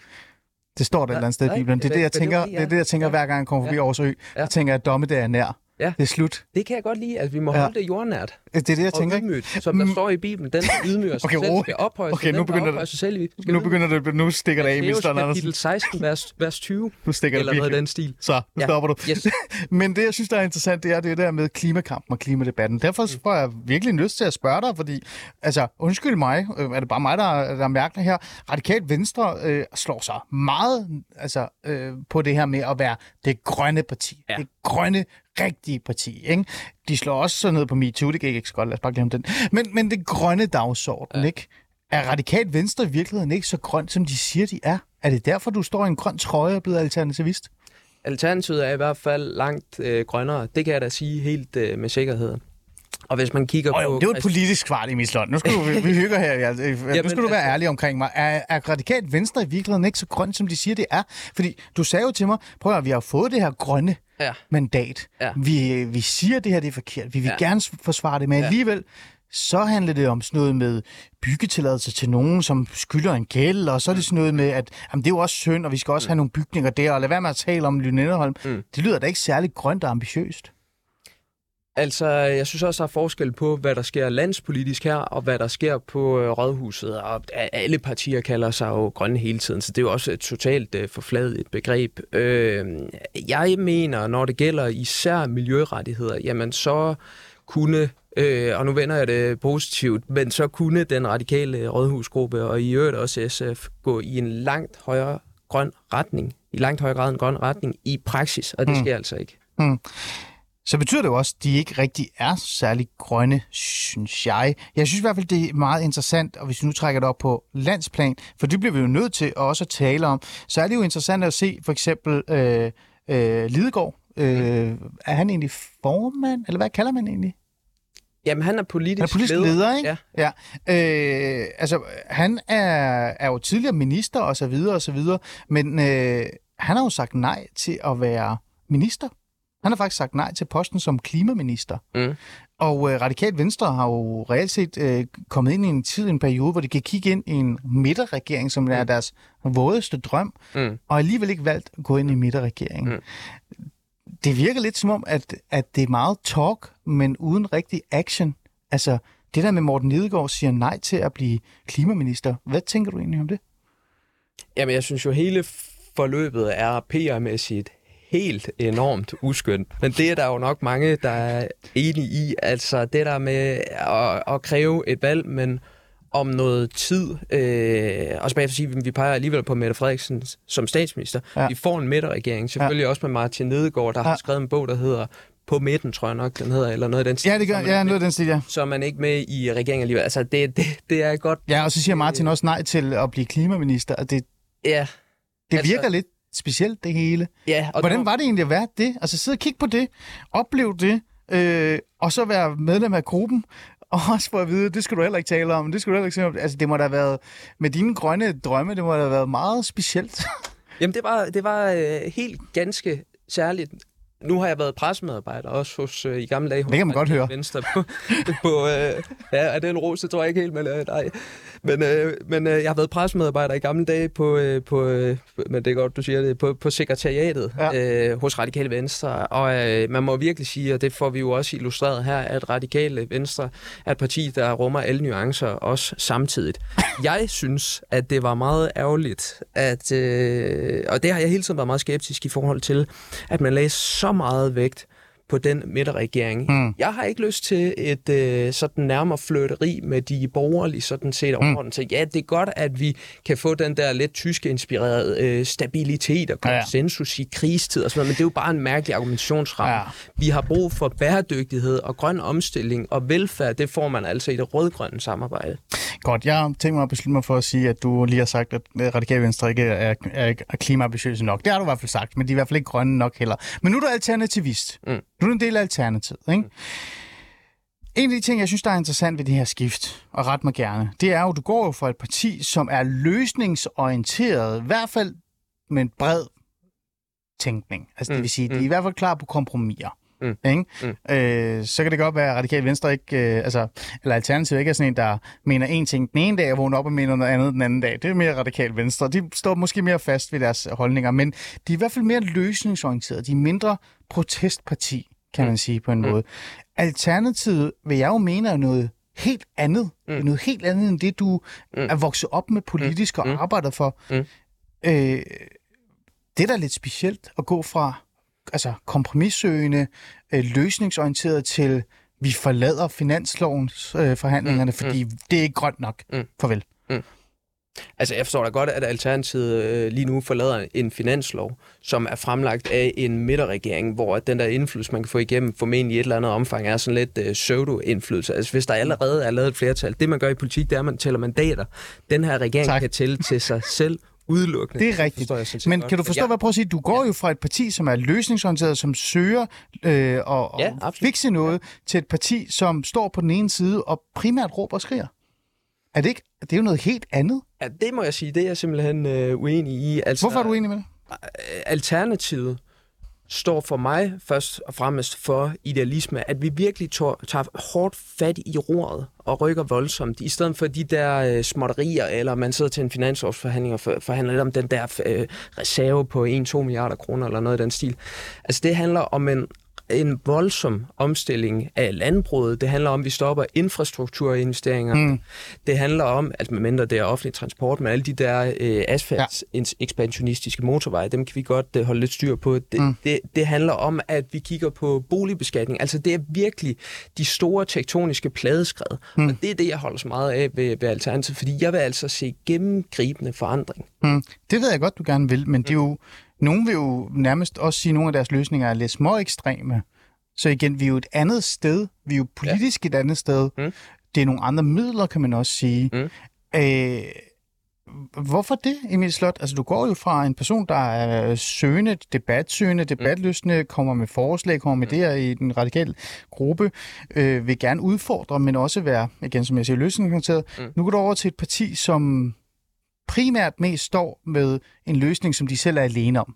C: Det står der et eller andet sted i Bibelen. Det er det, jeg tænker, det er det, jeg tænker hver gang jeg kommer forbi Aarhus Ø. Jeg tænker, at dommedag er nær. Ja. Det er slut.
D: Det kan jeg godt lide, at vi må holde det jordnært.
C: Det er det, jeg tænker.
D: Ydmygt, som der mm. står i Bibelen. Den ydmyger sig okay, selv, skal ophøje
C: okay, nu begynder det, sig selv. Skal
D: nu
C: begynder det, nu stikker det af, Mr. Andersen.
D: kapitel 16, vers, vers 20.
C: Nu stikker
D: eller
C: det
D: noget i den stil.
C: Så, nu ja. stopper du. Yes. Men det, jeg synes, der er interessant, det er det der med klimakampen og klimadebatten. Derfor mm. får jeg virkelig lyst til at spørge dig, fordi, altså, undskyld mig, øh, er det bare mig, der, der er mærkelig her. Radikalt Venstre øh, slår sig meget altså, øh, på det her med at være det grønne parti. Ja. Det grønne rigtige parti. Ikke? De slår også sådan noget på MeToo, det jeg ikke så godt, lad os bare glemme den. Men, men det grønne dagsorden, ja. ikke? Er radikalt venstre i virkeligheden ikke så grønt, som de siger, de er? Er det derfor, du står i en grøn trøje og blevet alternativist?
D: Alternativet er i hvert fald langt øh, grønnere. Det kan jeg da sige helt øh, med sikkerhed. Og hvis man kigger oh,
C: jo,
D: på...
C: Det er jo et politisk svar, i Slot. Nu skal du, vi hygger her. Altså. Nu skal du være altså- ærlig omkring mig. Er, er radikalt venstre i virkeligheden ikke så grønt, som de siger, det er? Fordi du sagde jo til mig, prøv at vi har fået det her grønne ja. mandat. Ja. Vi, vi siger, at det her det er forkert. Vi vil ja. gerne forsvare det, men ja. alligevel så handler det om sådan noget med byggetilladelse til nogen, som skylder en gæld, og så er det sådan noget med, at jamen, det er jo også synd, og vi skal også mm. have nogle bygninger der, og lad være med at tale om Lynetteholm. Mm. Det lyder da ikke særlig grønt og ambitiøst.
D: Altså, jeg synes også, der er forskel på, hvad der sker landspolitisk her, og hvad der sker på øh, rådhuset. Og alle partier kalder sig jo grønne hele tiden, så det er jo også et totalt øh, forfladet begreb. Øh, jeg mener, når det gælder især miljørettigheder, jamen så kunne Øh, og nu vender jeg det positivt, men så kunne den radikale rådhusgruppe og i øvrigt også SF gå i en langt højere grøn retning, i langt højere grad en grøn retning i praksis, og det mm. sker altså ikke. Mm
C: så betyder det jo også, at de ikke rigtig er særlig grønne, synes jeg. Jeg synes i hvert fald, det er meget interessant, og hvis vi nu trækker det op på landsplan, for det bliver vi jo nødt til også at tale om, så er det jo interessant at se for eksempel øh, øh, Lidegaard. Øh, er han egentlig formand, eller hvad kalder man egentlig?
D: Jamen, han er politisk, han
C: er politisk leder. leder ikke? Ja. ja. Øh, altså, han er, er jo tidligere minister, og så videre, og så videre, men øh, han har jo sagt nej til at være minister han har faktisk sagt nej til posten som klimaminister. Mm. Og øh, Radikalt Venstre har jo reelt set øh, kommet ind i en tid, en periode, hvor de kan kigge ind i en midterregering, som mm. er deres vådeste drøm, mm. og alligevel ikke valgt at gå ind i midterregeringen. Mm. Det virker lidt som om, at, at det er meget talk, men uden rigtig action. Altså, det der med Morten Lidegaard siger nej til at blive klimaminister. Hvad tænker du egentlig om det?
D: Jamen, jeg synes jo, hele forløbet er PR-mæssigt helt enormt uskyndt. Men det er der jo nok mange, der er enige i. Altså det der med at, at kræve et valg, men om noget tid, øh, og så sige, at vi peger alligevel på Mette Frederiksen som statsminister. Ja. Vi får en midterregering, selvfølgelig ja. også med Martin Nedegaard, der ja. har skrevet en bog, der hedder på midten, tror jeg nok, den hedder, eller noget af den
C: stil. Ja, det gør, ja, noget af den stil, ja.
D: Så er man ikke med i regeringen alligevel. Altså, det, det, det er godt.
C: Ja, og så siger Martin også nej til at blive klimaminister, og det,
D: ja,
C: det altså, virker lidt specielt, det hele. Ja, og Hvordan var det egentlig at være det? Altså sidde og kigge på det, opleve det, øh, og så være medlem af gruppen, og også få at vide, det skal du heller ikke tale om, det skal du heller ikke tale om. Altså det må da have været, med dine grønne drømme, det må da have været meget specielt.
D: Jamen, det var, det var øh, helt ganske særligt. Nu har jeg været pressemedarbejder også hos, øh, i gamle dage.
C: Det kan man godt høre.
D: Venstre på, på øh, ja, er det en ros? Det tror jeg ikke helt, men øh, nej. Men, øh, men øh, jeg har været pressemedarbejder i gamle dage på, øh, på øh, men det er godt, du siger det, på, på sekretariatet
C: ja.
D: øh, hos Radikale Venstre. Og øh, man må virkelig sige, og det får vi jo også illustreret her, at Radikale Venstre er et parti, der rummer alle nuancer også samtidigt. Jeg synes, at det var meget ærgerligt, at, øh, og det har jeg hele tiden været meget skeptisk i forhold til, at man lagde så meget vægt på den midterregering.
C: Mm.
D: Jeg har ikke lyst til et øh, sådan nærmere flirteri med de borgerlige sådan set
C: Mm.
D: overordnet. Så ja, det er godt, at vi kan få den der lidt tyske inspirerede øh, stabilitet og
C: Ja, ja.
D: konsensus i krigstid og sådan noget, men det er jo bare en mærkelig argumentationsramme.
C: Ja.
D: Vi har brug for bæredygtighed og grøn omstilling og velfærd, det får man altså i det rødgrønne samarbejde.
C: Godt, jeg tænkt mig at beslutte mig for at sige, at du lige har sagt, at Radikale Venstre ikke er, er, er klimaambitiøse nok. Det har du i hvert fald sagt, men de er i hvert fald ikke grønne nok heller. Men nu er du alternativist.
D: Mm.
C: Nu er du en del af Alternativet, ikke? En af de ting, jeg synes, der er interessant ved det her skift, og ret mig gerne, det er jo, at du går jo fra et parti, som er løsningsorienteret, i hvert fald med en bred tænkning. Altså, det
D: Mm,
C: vil sige, de er
D: mm.
C: i hvert fald klar på kompromiser.
D: Mm,
C: Ikke?
D: mm.
C: Øh, så kan det godt være, at Radikale Venstre ikke, øh, altså, eller Alternativet ikke er sådan en, der mener en ting den ene dag, og vågner op og mener noget andet den anden dag. Det er mere Radikale Venstre. De står måske mere fast ved deres holdninger, men de er i hvert fald mere løsningsorienterede. De er mindre protestparti, kan man sige på en
D: Mm.
C: måde. Alternativet vil jeg jo mene er noget helt andet.
D: Mm.
C: Mm. Noget helt andet end det, du
D: Mm.
C: er vokset op med politisk og
D: Mm.
C: arbejder for.
D: Mm.
C: Øh, det er da lidt specielt at gå fra altså, kompromissøgende, øh, løsningsorienteret til vi forlader finanslovens øh, forhandlingerne,
D: Mm,
C: mm. fordi det er ikke grønt nok.
D: Mm.
C: Farvel.
D: Altså, jeg forstår da godt, at Alternativet øh, lige nu forlader en finanslov, som er fremlagt af en midterregering, hvor den der indflydelse, man kan få igennem, formentlig i et eller andet omfang, er sådan lidt øh, pseudo-indflydelse. Altså, hvis der allerede er lavet et flertal, det man gør i politik, det er, at man tæller mandater. Den her regering
C: Tak.
D: kan tælle til sig selv udelukkende.
C: Det er rigtigt.
D: forstår jeg
C: Men
D: godt.
C: kan du forstå,
D: ja.
C: hvad jeg prøver at sige? Du går jo fra et parti, som er løsningsorienteret, som søger øh, og, og
D: Ja, absolut.
C: fikse noget, til et parti, som står på den ene side og primært råber og skriger. Er det ikke? Det er jo noget helt andet.
D: Ja, det må jeg sige, det er jeg simpelthen øh, uenig i. Altså,
C: Hvorfor er du enig med det?
D: Alternativet står for mig først og fremmest for idealisme, at vi virkelig tår, tager hårdt fat i roret og rykker voldsomt, i stedet for de der øh, småtterier, eller man sidder til en finansårsforhandling og for, forhandler lidt om den der øh, reserve på 1-2 milliarder kroner, eller noget i den stil. Altså det handler om en en voldsom omstilling af landbruget. Det handler om, at vi stopper infrastrukturinvesteringer. Mm. Det handler om, altså medmindre det er offentlig transport, men alle de der øh, asfalt ja. ekspansionistiske motorveje, dem kan vi godt øh, holde lidt styr på. Det, mm. det, det handler om, at vi kigger på boligbeskatning. Altså det er virkelig de store tektoniske pladeskred. Mm. Og det er det, jeg holder så meget af ved, ved Alternativet, fordi jeg vil altså se gennemgribende forandring.
C: Mm. Det ved jeg godt, du gerne vil, men det er jo, nogen vil jo nærmest også sige, at nogle af deres løsninger er lidt små ekstreme. Så igen, vi er jo et andet sted. Vi er jo politisk ja. et andet sted.
D: Mm.
C: Det er nogle andre midler, kan man også sige.
D: Mm.
C: Øh, hvorfor det, Emil Slot? Altså, du går jo fra en person, der er søgende, debatsøgende, debatløsende, kommer med forslag, kommer med det her i den radikale gruppe, øh, vil gerne udfordre, men også være, igen som jeg siger, løsningsorienteret. Mm. Nu går du over til et parti, som primært mest står med en løsning, som de selv er alene om.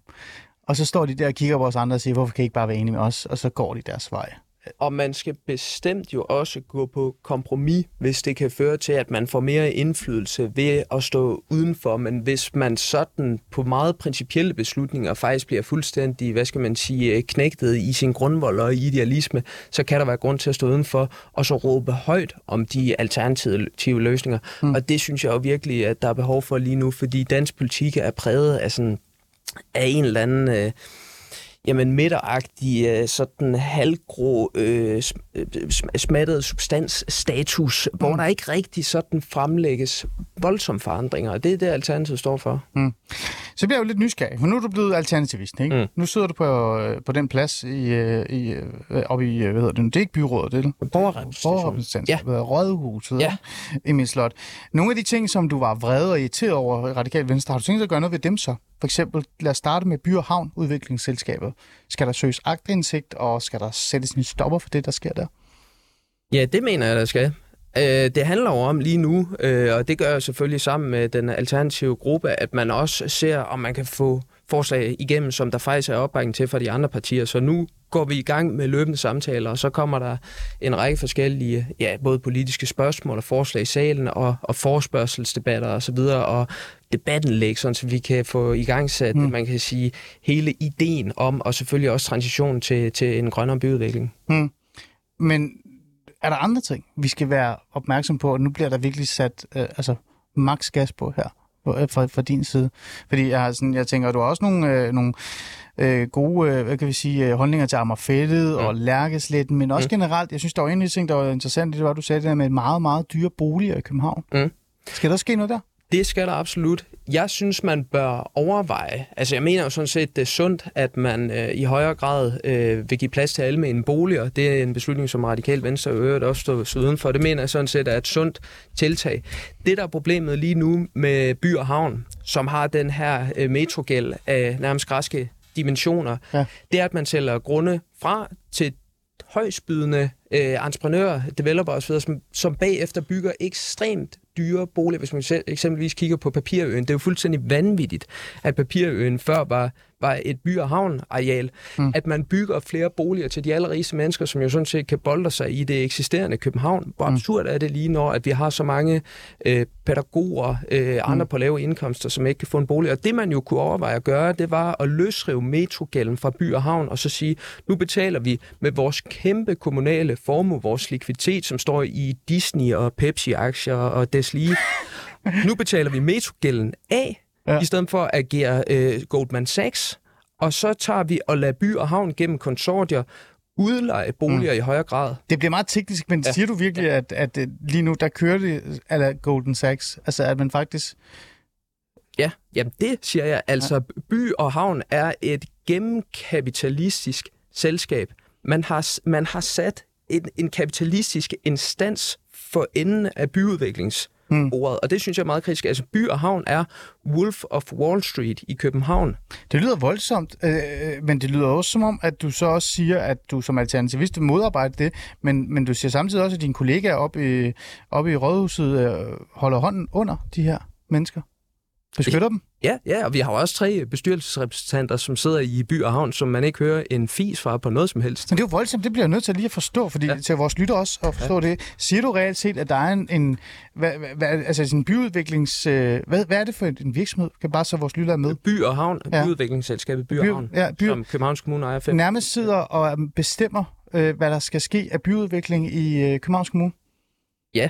C: Og så står de der og kigger på os andre og siger, hvorfor kan I ikke bare være enige med os? Og så går de deres vej.
D: Og man skal bestemt jo også gå på kompromis, hvis det kan føre til, at man får mere indflydelse ved at stå udenfor. Men hvis man sådan på meget principielle beslutninger faktisk bliver fuldstændig, hvad skal man sige, knægtet i sin grundvold og idealisme, så kan der være grund til at stå udenfor og så råbe højt om de alternative løsninger. Mm. Og det synes jeg jo virkelig, at der er behov for lige nu, fordi dansk politik er præget af sådan af en eller anden... Øh, jamen midteragtig, øh, sådan halvgrå, øh, smattet substansstatus, mm. hvor der ikke rigtig sådan fremlægges voldsomme forandringer, og det er det, Alternativet står for.
C: Mm. Så bliver jeg jo lidt nysgerrig, for nu er du blevet alternativist, ikke? Mm. Nu sidder du på, på den plads i, i, oppe i, hvad hedder det nu? Det er ikke byrådet, det er det?
D: Borgerrepræsentation.
C: Ja. Rådhuset,
D: ja.
C: Emil Slot. Nogle af de ting, som du var vred og irriteret over i Radikal Venstre, har du tænkt dig at gøre noget ved dem så? For eksempel, lad os starte med By- og Havn udviklingsselskabet. Skal der søges agtindsigt, og skal der sættes en stopper for det, der sker der?
D: Ja, det mener jeg, der skal. Øh, det handler jo om lige nu, øh, og det gør jeg selvfølgelig sammen med den alternative gruppe, at man også ser, om man kan få forslag igennem, som der faktisk er opbakning til fra de andre partier. Så nu går vi i gang med løbende samtaler, og så kommer der en række forskellige, ja, både politiske spørgsmål og forslag i salen, og, og forspørgselsdebatter osv., og, så videre, og debattenlæg, sådan så vi kan få i gang sat, mm. man kan sige, hele ideen om, og selvfølgelig også transitionen til, til en grønnere byudvikling.
C: Mm. Men er der andre ting, vi skal være opmærksom på, og nu bliver der virkelig sat øh, altså, max gas på her? Øh, fra, fra din side? Fordi jeg, har sådan, jeg tænker, du har også nogle, øh, nogle øh, gode øh, hvad kan vi sige, øh, holdninger til Amagerfældet mm. og Lærkesletten, men også mm. generelt, jeg synes, der var en ting, der var interessant, det var, at du sagde det der med meget, meget dyre boliger i København. Mm. Skal der ske noget der?
D: Det skal der absolut. Jeg synes, man bør overveje, altså jeg mener jo sådan set, det er sundt, at man øh, i højere grad øh, vil give plads til almene boliger. Det er en beslutning, som Radikal Venstre og øvrigt også står uden for. Det mener jeg sådan set er et sundt tiltag. Det, der er problemet lige nu med By og Havn, som har den her øh, metrogæld af nærmest græske dimensioner, ja. det er, at man sælger grunde fra til højsbydende øh, entreprenører, developers, som, som bagefter bygger ekstremt dyre boliger, hvis man eksempelvis kigger på Papirøen. Det er jo fuldstændig vanvittigt, at Papirøen før var var et by- og havn-areal, mm. at man bygger flere boliger til de allerrigeste mennesker, som jo sådan set kan bolde sig i det eksisterende København. Hvor mm. absurd er det lige, når at vi har så mange øh, pædagoger, øh, andre mm. på lave indkomster, som ikke kan få en bolig. Og det man jo kunne overveje at gøre, det var at løsrive metrogælden fra by og havn, og så sige, nu betaler vi med vores kæmpe kommunale formue, vores likviditet, som står i Disney og Pepsi-aktier og deslige. nu betaler vi metrogælden af, ja. i stedet for at agere øh, Goldman Sachs. Og så tager vi og lader by og havn gennem konsortier udleje boliger mm. i højere grad.
C: Det bliver meget teknisk, men ja. siger du virkelig, ja. at, at øh, lige nu, der kører det eller Golden Sachs? Altså, at man faktisk...
D: Ja, jamen det siger jeg. Altså, ja. by og havn er et gennemkapitalistisk selskab. Man har, man har sat en, en kapitalistisk instans for enden af byudviklings mm. ordet. Og det synes jeg er meget kritisk. Altså, by og havn er Wolf of Wall Street i København.
C: Det lyder voldsomt, øh, men det lyder også som om, at du så også siger, at du som alternativist vil modarbejde det, men, men du siger samtidig også, at dine kollegaer oppe i, oppe i Rådhuset øh, holder hånden under de her mennesker. Beskytter dem?
D: Ja, ja, og vi har også tre bestyrelsesrepræsentanter, som sidder i by og havn, som man ikke hører en fis fra på noget som helst.
C: Men det er jo voldsomt, det bliver jeg nødt til lige at forstå, fordi ja. til vores lytter også at forstå ja. det. Siger du reelt set, at der er en, en hvad, hvad, altså en byudviklings... Øh, hvad, hvad er det for en virksomhed? Kan bare så vores lytter er med?
D: By og havn, ja. byudviklingsselskabet By, by og havn, ja, by, som Københavns Kommune ejer fem.
C: Nærmest sidder og bestemmer, øh, hvad der skal ske af byudvikling i øh, Københavns Kommune?
D: Ja,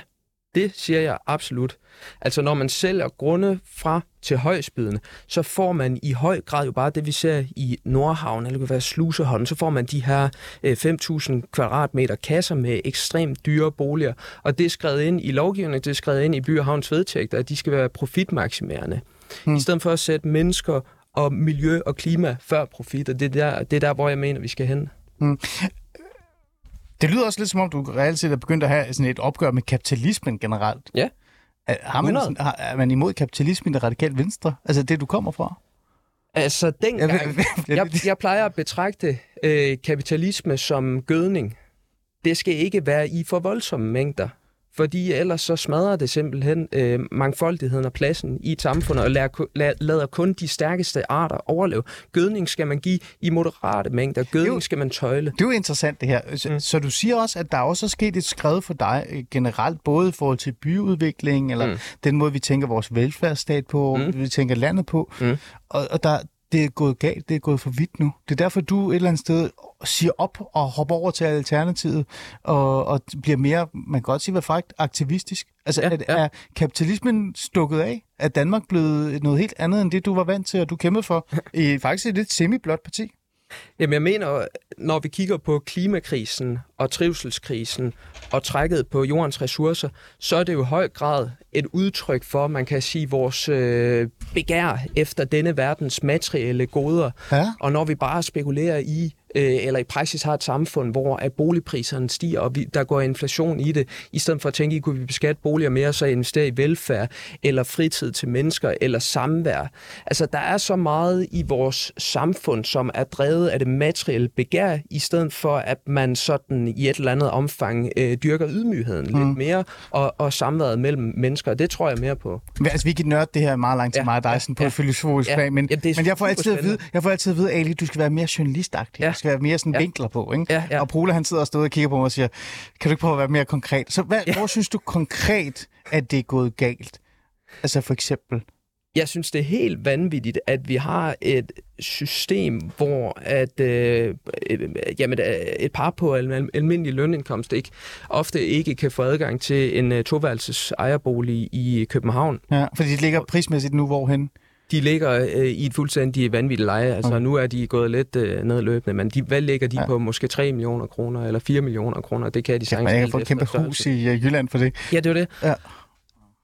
D: det siger jeg absolut. Altså når man sælger grunde fra til højsbydende, så får man i høj grad jo bare det, vi ser i Nordhavn, eller det kan være Sluseholm, så får man de her 5.000 kvadratmeter kasser med ekstremt dyre boliger. Og det er skrevet ind i lovgivningen, det er skrevet ind i By og Havns vedtægter, at de skal være profitmaksimerende. Hmm. I stedet for at sætte mennesker og miljø og klima før profit, og det er der, det er der hvor jeg mener, vi skal hen. Hmm.
C: Det lyder også lidt som om, du reelt set er begyndt at have sådan et opgør med kapitalismen generelt.
D: Ja.
C: Er, har man sådan, har, er man imod kapitalismen i det radikale venstre? Altså det, du kommer fra?
D: Altså, dengang, jeg, jeg, plejer at betragte øh, kapitalisme som gødning. Det skal ikke være i for voldsomme mængder fordi ellers så smadrer det simpelthen øh, mangfoldigheden og pladsen i et samfund, og lader, lader kun de stærkeste arter overleve. Gødning skal man give i moderate mængder, gødning skal man tøjle.
C: Det er jo interessant det her. Så, mm. så du siger også, at der også er sket et skred for dig øh, generelt, både i forhold til byudvikling, eller mm. den måde, vi tænker vores velfærdsstat på, mm. vi tænker landet på, mm. og, og der, det er gået galt, det er gået for vidt nu. Det er derfor, du et eller andet sted siger op og hopper over til Alternativet og, og bliver mere, man kan godt sige, hvad faktisk aktivistisk. Altså, ja, er, ja. er kapitalismen stukket af? Er Danmark blevet noget helt andet end det, du var vant til, og du kæmpede for i faktisk et lidt semi-blåt parti?
D: Jamen jeg mener, når vi kigger på klimakrisen og trivselskrisen og trækket på jordens ressourcer, så er det jo i høj grad et udtryk for, man kan sige, vores øh, begær efter denne verdens materielle goder. Ja. Og når vi bare spekulerer i øh, eller i praksis har et samfund, hvor at boligpriserne stiger, og vi, der går inflation i det, i stedet for at tænke, i kunne vi beskatte boliger mere, så investere i velfærd, eller fritid til mennesker, eller samvær. Altså, der er så meget i vores samfund, som er drevet af det materielle begær, i stedet for, at man sådan i et eller andet omfang øh, dyrker ydmygheden mm. lidt mere, og, og samværet mellem mennesker. Det tror jeg mere på.
C: Altså, vi kan nørde det her meget langt til ja, mig og dig, sådan på ja, filosofisk ja, plan, men, ja, men jeg får altid at vide, jeg får altid at vide, Ali, du skal være mere journalistagtig. Ja. Skal være mere sådan ja. vinkler på, ikke? Ja, ja. Og Pola, han sidder og står og kigger på mig og siger, kan du ikke prøve at være mere konkret? Så hvad, ja. hvor synes du konkret, at det er gået galt? Altså for eksempel?
D: Jeg synes, det er helt vanvittigt, at vi har et system, hvor at, øh, øh, jamen, øh, et par på almindelig lønindkomst ikke, ofte ikke kan få adgang til en uh, toværelses ejerbolig i København.
C: Ja, fordi de ligger prismæssigt nu hvorhen?
D: De ligger øh, i et fuldstændig vanvittigt leje. Altså, okay. nu er de gået lidt øh, nedløbende, men de, hvad ligger de ja. på? Måske 3 millioner kroner eller 4 millioner kroner? Det kan de sagtens.
C: Ja, man kan få et kæmpe hus i uh, Jylland for det.
D: Ja, det er det. Ja.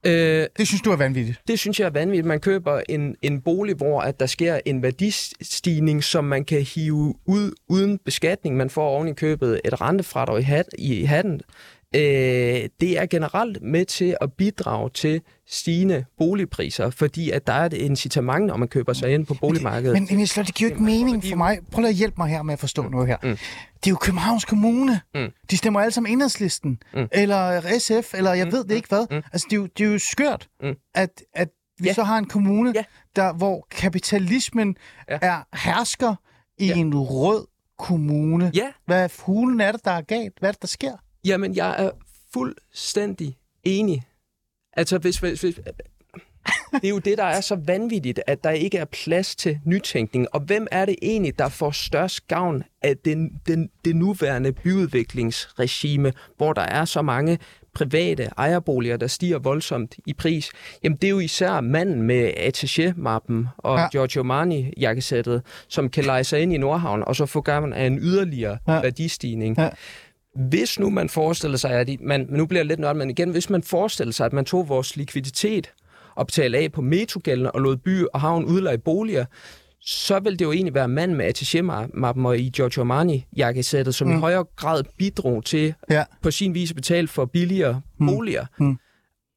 C: Øh, det synes du er vanvittigt?
D: Det synes jeg er vanvittigt. Man køber en, en bolig, hvor at der sker en værdistigning, som man kan hive ud uden beskatning. Man får oven i købet et rentefradrag i, hat, i hatten. Øh, det er generelt med til at bidrage til stigende boligpriser, fordi at der er et incitament, når man køber sig ind på boligmarkedet.
C: Men, men det giver jo ikke mening for mig. Prøv at hjælpe mig her med at forstå mm. noget her. Mm. Det er jo Københavns Kommune. Mm. De stemmer alle sammen Enhedslisten, mm. eller SF, eller jeg mm. ved det ikke hvad. Mm. Altså, det er jo, det er jo skørt, mm. at, at vi ja. så har en kommune, ja. der, hvor kapitalismen ja. er hersker i ja. en rød kommune. Ja. Hvad fuglen er det, der er galt? Hvad er det, der sker?
D: Jamen, jeg er fuldstændig enig. Altså, hvis, hvis, hvis, det er jo det, der er så vanvittigt, at der ikke er plads til nytænkning. Og hvem er det egentlig, der får størst gavn af den, den, det nuværende byudviklingsregime, hvor der er så mange private ejerboliger, der stiger voldsomt i pris, jamen det er jo især manden med attaché-mappen og ja. Giorgio Armani-jakkesættet, som kan lege sig ind i Nordhavn og så få gavn af en yderligere ja. værdistigning. Ja. Hvis nu man forestiller sig, at man, nu bliver lidt nødt, men igen, hvis man forestiller sig, at man tog vores likviditet og betalte af på metrogælden og lod by og havn udleje boliger, så vil det jo egentlig være mand med attaché-mappen og i Giorgio Armani-jakkesættet, som mm. i højere grad bidrog til ja. på sin vis at betale for billigere mm. boliger. Mm.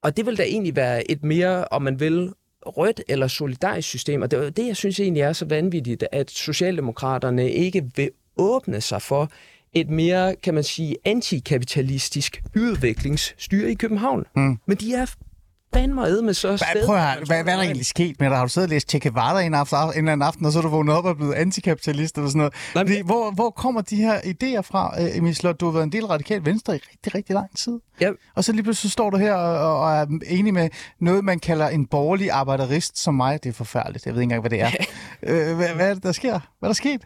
D: Og det vil da egentlig være et mere, om man vil, rødt eller solidarisk system. Og det er det, jeg synes egentlig er så vanvittigt, at Socialdemokraterne ikke vil åbne sig for et mere, kan man sige, antikapitalistisk byudviklingsstyre i København. Mm. Men de er fandme med så sted.
C: Prøv at, hvad, hvad er der egentlig sket med dig? Har du siddet og læst Che Guevara en, aften, en eller anden aften, og så er du vågnet op og blevet antikapitalist eller sådan noget? Nej, men... hvor, hvor kommer de her idéer fra, øh, Emil Slot? Du har været en del radikal venstre i rigtig, rigtig lang tid. Ja. Og så lige pludselig så står du her og, og er enig med noget, man kalder en borgerlig arbejderist som mig. Det er forfærdeligt. Jeg ved ikke engang, hvad det er. øh, hvad, hvad er det, der sker? Hvad er der sket?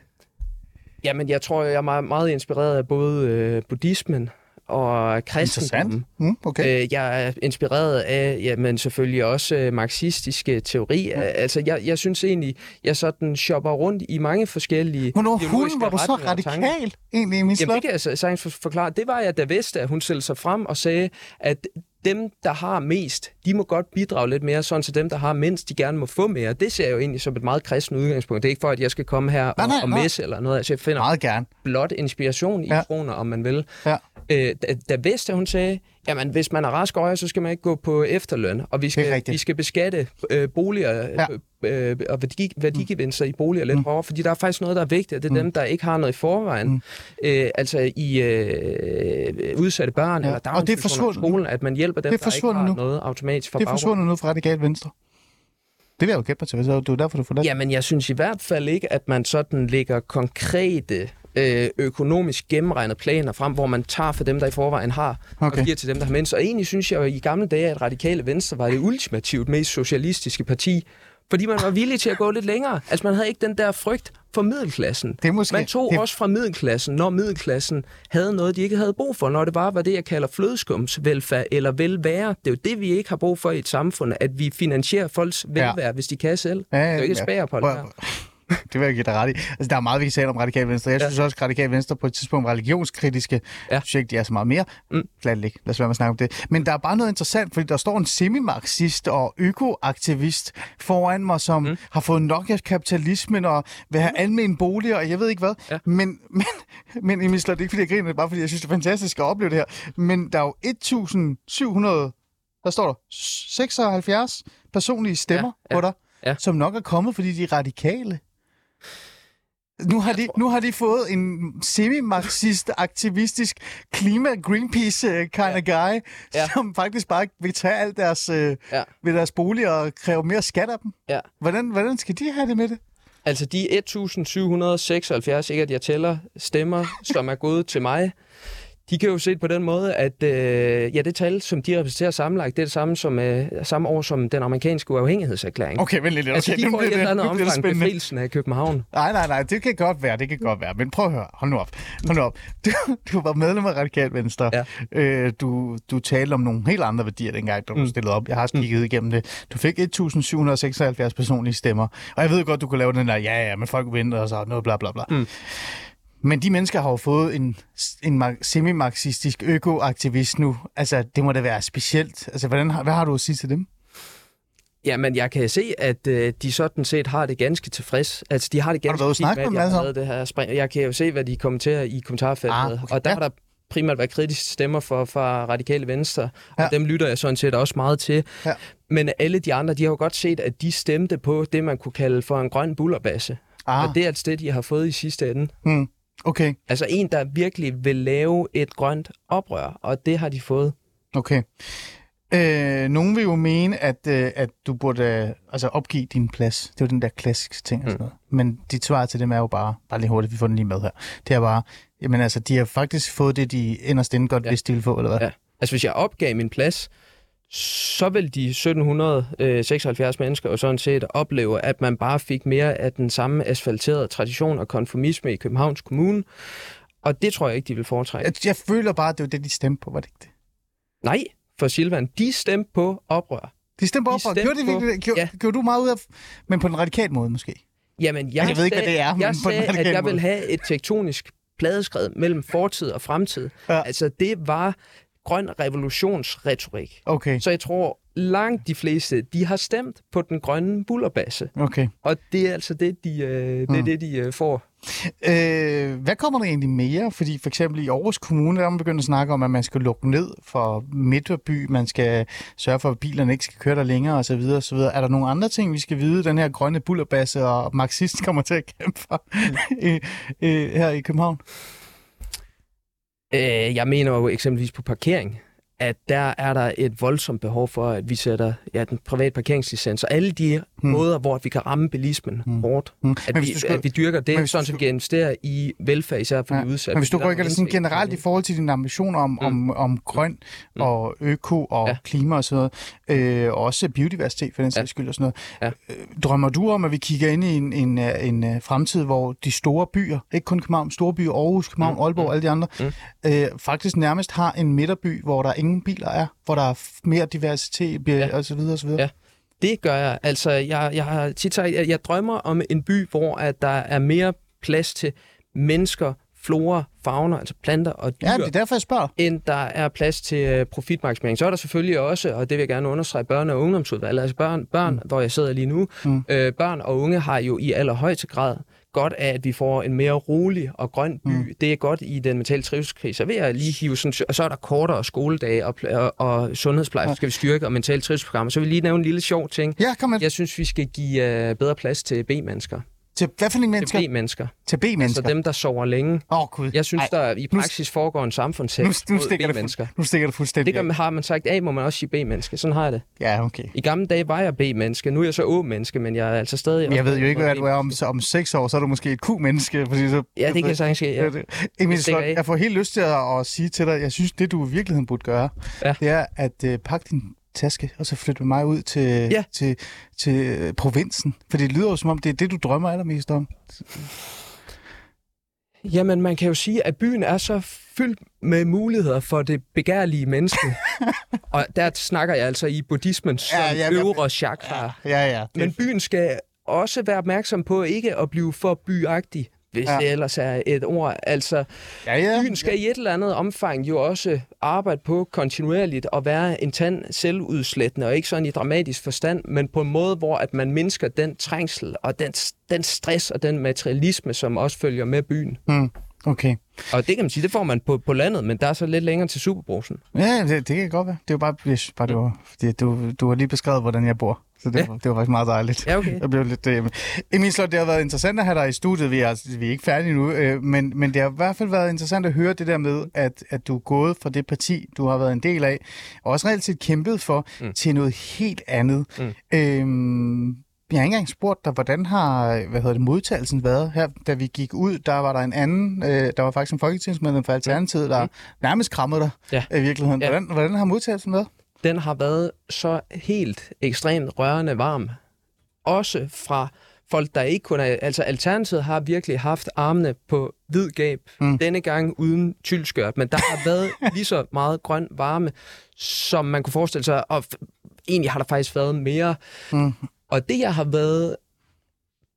D: Jamen, jeg tror, jeg er meget, meget inspireret af både øh, buddhismen og kristendommen.
C: Mm, okay.
D: Øh, jeg er inspireret af, ja, men selvfølgelig også øh, marxistiske teori. Mm. Altså, jeg, jeg synes egentlig, jeg sådan shopper rundt i mange forskellige
C: Men hun var du så radikal egentlig i min
D: Jamen, det kan jeg sagtens forklare. Det var jeg, da vidste, at hun stillede sig frem og sagde, at dem, der har mest, de må godt bidrage lidt mere, sådan så dem, der har mindst, de gerne må få mere. Det ser jeg jo egentlig som et meget kristen udgangspunkt. Det er ikke for, at jeg skal komme her nej, nej, og, og messe eller noget. Altså, jeg finder
C: meget gerne.
D: blot inspiration i ja. troner, om man vil. Ja. Øh, da, da Vesta, hun sagde, jamen hvis man er rask øje, så skal man ikke gå på efterløn, og vi skal, vi skal beskatte øh, boliger ja. øh, og værdi, værdigevinster i boliger lidt mm. hårdere, fordi der er faktisk noget, der er vigtigt, og det er mm. dem, der ikke har noget i forvejen, mm. øh, altså i øh, udsatte børn ja. eller
C: og det er skolen,
D: at man hjælper dem, der ikke har nu. noget automatisk
C: fra Det er forsvundet nu fra radikalt venstre. Det vil jeg jo gætte mig til, så det er derfor, du får det.
D: Jamen, jeg synes i hvert fald ikke, at man sådan lægger konkrete øh, økonomisk gennemregnet planer frem, hvor man tager for dem, der i forvejen har, okay. og giver til dem, der har mindst. Og egentlig synes jeg jo i gamle dage, at Radikale Venstre var det ultimativt mest socialistiske parti, fordi man var villig til at gå lidt længere. Altså man havde ikke den der frygt for middelklassen.
C: Det måske,
D: man tog
C: det...
D: også fra middelklassen, når middelklassen havde noget, de ikke havde brug for, når det bare var det, jeg kalder flødeskumsvelfærd eller velvære. Det er jo det, vi ikke har brug for i et samfund, at vi finansierer folks velvære, ja. hvis de kan selv. Ja, ja, det er jo ikke ja. spære på det her.
C: det vil jeg give dig ret i. Altså, der er meget, vi kan sige om radikal venstre. Jeg
D: Ja.
C: synes også, at radikal venstre på et tidspunkt var religionskritiske.
D: Ja.
C: Synes ikke, de er så meget mere.
D: Mm.
C: Mm. Lad ligge. Lad os være med at snakke om det. Men der er bare noget interessant, fordi der står en semi-marxist og økoaktivist foran mig, som mm. har fået nok af kapitalismen og vil have almen boliger, og jeg ved ikke hvad.
D: Ja.
C: Men, men, men Emil det er ikke fordi, jeg griner, det er bare fordi, jeg synes, det er fantastisk at opleve det her. Men der er jo 1700, der står der, 76 personlige stemmer
D: Ja, ja,
C: på dig,
D: ja.
C: som nok er kommet, fordi de er radikale. Nu har, de, nu har de fået en semi-marxist, aktivistisk klima Greenpeace uh, kind of guy,
D: Ja.
C: som faktisk bare vil tage alt deres, uh,
D: Ja.
C: ved deres boliger og kræve mere skat af dem.
D: Ja.
C: Hvordan, hvordan skal de have det med det?
D: Altså de 1776, ikke at jeg tæller, stemmer, som er gået til mig, de kan jo se det på den måde, at øh, ja, det tal, som de repræsenterer sammenlagt, det er det samme, som, øh, samme år som den amerikanske uafhængighedserklæring.
C: Okay, vent lidt. Okay,
D: altså, de
C: nu
D: får i et eller andet
C: det
D: omfang
C: spændende.
D: befrielsen af København.
C: Nej, nej, nej, det kan godt være, det kan godt være. Men prøv at høre, hold nu op. Hold nu op. Du, du var medlem af Radikal Venstre.
D: Ja.
C: Øh, du, du talte om nogle helt andre værdier dengang, da du
D: Mm.
C: mm. stillede op. Jeg har også kigget mm. igennem det. Du fik 1.776 personlige stemmer. Og jeg ved godt, du kunne lave den der, ja, ja, men folk venter og så noget bla bla bla.
D: Mm.
C: Men de mennesker har jo fået en, en mar- semi-marxistisk økoaktivist nu. Altså, det må da være specielt. Altså, hvordan, hvad har du at sige til dem?
D: Jamen, jeg kan se, at øh, de sådan set har det ganske tilfreds. Altså, de har det
C: Har du
D: ganske
C: snakke
D: med, at jeg har det her spring. Jeg kan jo se, hvad de kommenterer i kommentarfeltet.
C: Ah, okay.
D: Og der
C: Ja.
D: har der primært været kritiske stemmer for, fra radikale venstre,
C: Ja.
D: og dem lytter jeg sådan set også meget til.
C: Ja.
D: Men alle de andre, de har jo godt set, at de stemte på det, man kunne kalde for en grøn bullerbasse.
C: Ah,
D: Og det er et sted, de har fået i sidste ende.
C: hmm. Okay,
D: Altså en, der virkelig vil lave et grønt oprør, og det har de fået.
C: okay. Øh, nogen vil jo mene, at, øh, at du burde øh, altså opgive din plads. Det er jo den der klassiske ting og sådan noget. Men dit svar til dem er jo bare, bare lige hurtigt, vi får den lige med her. Det er bare, jamen altså, de har faktisk fået det, de inderst inde godt
D: Ja.
C: vidste, de ville få, eller hvad?
D: Ja. Altså hvis jeg opgav min plads, så vil de 1776 mennesker jo sådan set opleve, at man bare fik mere af den samme asfalterede tradition og konformisme i Københavns Kommune. Og det tror jeg ikke, de vil foretrække.
C: Jeg, jeg føler bare, at det var det, de stemte på, var det ikke det?
D: Nej, for Silvan, de stemte på oprør.
C: De stemte på
D: De
C: oprør.
D: stemte
C: Gjorde, det
D: på-
C: gjorde,
D: ja.
C: gjorde du meget ud af, men på en radikal måde måske?
D: Jamen, jeg,
C: Jeg ved ikke, hvad det er, men
D: jeg
C: på
D: sagde, at jeg vil have et tektonisk pladeskred mellem fortid og fremtid.
C: Ja.
D: Altså, det var grøn revolutionsretorik.
C: Okay,
D: Så jeg tror, langt de fleste, de har stemt på den grønne bullerbasse.
C: okay.
D: Og det er altså det, de, øh, det,
C: Mm.
D: det, de øh, får.
C: Øh, hvad kommer der egentlig mere? Fordi for eksempel i Aarhus Kommune, der er man begyndt at snakke om, at man skal lukke ned for midterby, man skal sørge for, at bilerne ikke skal køre der længere osv. osv. Er der nogle andre ting, vi skal vide, den her grønne bullerbasse og marxist kommer til at kæmpe for i, i, her i København?
D: Øh, jeg mener jo eksempelvis på parkering, at der er der et voldsomt behov for, at vi sætter ja, den private parkeringslicens og alle de
C: Hmm.
D: måder, hvor vi kan ramme bilismen
C: Hmm.
D: hårdt.
C: Hmm.
D: At,
C: Men
D: vi,
C: skulle-
D: at vi dyrker
C: men
D: det,
C: du
D: sådan som vi investerer i velfærd, især for
C: Ja.
D: de udsatte.
C: Men hvis du
D: er
C: rykker det sådan generelt i forhold til dine ambitioner om,
D: Mm.
C: om, om grøn
D: Mm.
C: og øko og
D: Ja.
C: klima og sådan noget, øh, og også biodiversitet for den sags skyld og sådan noget.
D: Ja.
C: Øh, drømmer du om, at vi kigger ind i en, en, øh, en, en fremtid, hvor de store byer, ikke kun København, store byer, Aarhus, København,
D: Mm,
C: Aalborg
D: mm,
C: og alle de andre,
D: mm.
C: øh, faktisk nærmest har en midterby, hvor der ingen biler er, hvor der er mere diversitet ja.
D: Ja.
C: og så videre og så videre?
D: Ja. Det gør jeg. Altså, jeg, jeg har tit at jeg drømmer om en by, hvor at der er mere plads til mennesker, flora, fauna, altså planter og dyr.
C: ja det er derfor, jeg spørger.
D: end der er plads til øh, profitmaksimering. Så er der selvfølgelig også, og det vil jeg gerne understrege, børne- og ungdomsudvalget. Altså børn, børn mm. hvor jeg sidder lige nu,
C: Mm.
D: øh, børn og unge har jo i allerhøjeste grad godt af, at vi får en mere rolig og grøn by. Mm. Det er godt i den mentale trivselskrise. Så vil jeg lige hive sådan, og så er der kortere skoledage og, og, og sundhedspleje,
C: Ja.
D: skal vi styrke, og mentale trivselsprogrammer. Så vil lige nævne en lille sjov ting.
C: Ja, kom med.
D: Jeg synes, vi skal give uh, bedre plads til B-mennesker.
C: Til hvad for en mennesker?
D: Til B-mennesker.
C: Til B-mennesker.
D: Så dem, der sover længe.
C: Åh, oh, Gud.
D: Jeg synes,
C: Ej,
D: der i praksis foregår en samfundshæt
C: nu, nu,
D: mod B-mennesker.
C: nu stikker det fuldstændig
D: Det gør, har man sagt, A må man også sige B-menneske. Sådan har jeg det.
C: Ja, okay.
D: I gamle dage var jeg B-menneske. Nu er jeg så O-menneske, men jeg er altså stadig...
C: Men jeg ved jo ikke, hvad du er om, om seks år, så er du måske et Q-menneske. Fordi så,
D: Ja, det kan sagtens ske.
C: Ja. Emil Slot,
D: af.
C: jeg får helt lyst til at, at sige til dig, jeg synes, det du i virkeligheden burde gøre,
D: Ja.
C: det er at uh, pakke din taske, og så flytte med mig ud til,
D: Ja.
C: til, til øh, provinsen. For det lyder jo som om, det er det, du drømmer allermest om.
D: Jamen, man kan jo sige, at byen er så fyldt med muligheder for det begærlige menneske. og der snakker jeg altså i buddhismens
C: Ja,
D: ja, øvre chakra. Ja.
C: Ja, ja. Det,
D: Men byen skal også være opmærksom på ikke at blive for byagtig, hvis
C: Ja.
D: ja. det ellers er et ord. Altså,
C: Ja, ja.
D: byen skal i et eller andet omfang jo også arbejde på kontinuerligt og være en tand selvudslættende, og ikke sådan i dramatisk forstand, men på en måde, hvor at man mindsker den trængsel og den, den stress og den materialisme, som også følger med byen.
C: Mm. Okay.
D: Og det kan man sige, det får man på, på landet, men der er så lidt længere til Superbrusen.
C: Ja, det, det kan godt være. Det er jo bare, synes bare det var, fordi du, du har lige beskrevet, hvordan jeg bor. Så det,
D: Ja.
C: var, det var faktisk meget dejligt.
D: Ja, okay.
C: Jeg blev lidt derhjemme. Emil Slot, det har været interessant at have dig i studiet. Vi er, altså, vi er ikke færdige nu, øh, men, men det har i hvert fald været interessant at høre det der med, at, at du er gået fra det parti, du har været en del af, og også reelt set kæmpet for, mm. til noget helt andet.
D: Mm.
C: Øhm, jeg har ikke engang spurgt dig, hvordan har hvad hedder det, modtagelsen været her, da vi gik ud? Der var der en anden, øh, der var faktisk en folketingsmedlem fra Alternativet, der nærmest krammede dig
D: Ja.
C: i virkeligheden.
D: Ja.
C: Hvordan, hvordan har modtagelsen været?
D: den har været så helt ekstremt rørende varm. Også fra folk, der ikke kun er... Altså, Alternativet har virkelig haft armene på hvid gab.
C: Mm.
D: Mm. Denne gang uden tyldskørt. Men der har været lige så meget grøn varme, som man kunne forestille sig. Og egentlig har der faktisk været mere.
C: Mm.
D: Og det, jeg har været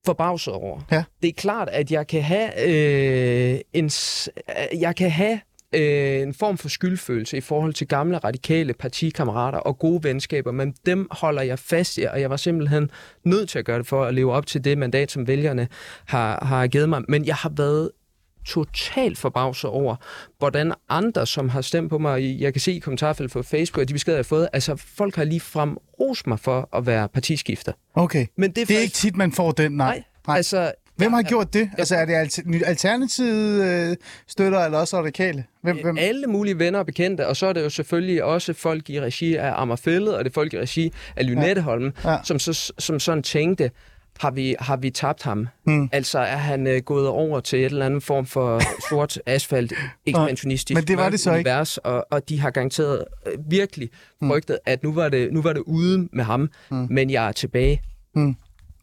D: forbavset over,
C: Ja.
D: det er klart, at jeg kan have øh, en... Jeg kan have øh, en form for skyldfølelse i forhold til gamle radikale partikammerater og gode venskaber, men dem holder jeg fast i, og jeg var simpelthen nødt til at gøre det for at leve op til det mandat, som vælgerne har, har givet mig. Men jeg har været totalt forbavset over, hvordan andre, som har stemt på mig, jeg kan se i kommentarfeltet på Facebook, at de beskeder, jeg har fået, altså folk har lige frem rost mig for at være partiskifter.
C: Okay.
D: Men det er,
C: Det er
D: faktisk-
C: ikke tit, man får den, nej.
D: Nej, nej. altså...
C: Hvem har gjort det? Altså, er det alter- Alternativet øh, støtter, eller også radikale? Hvem, hvem?
D: Alle mulige venner og bekendte, og så er det jo selvfølgelig også folk i regi af Amagerfællet, og det er folk i regi af Lynetteholm,
C: Ja.
D: ja. som, så, som sådan tænkte, har vi, har vi tabt ham?
C: Hmm.
D: Altså er han øh, gået over til et eller andet form for sort asfalt, ekspansionistisk
C: Men det var det så ikke.
D: univers, og, og de har garanteret øh, virkelig frygtet, at nu var, det, nu var det ude med ham,
C: Hmm.
D: men jeg er tilbage.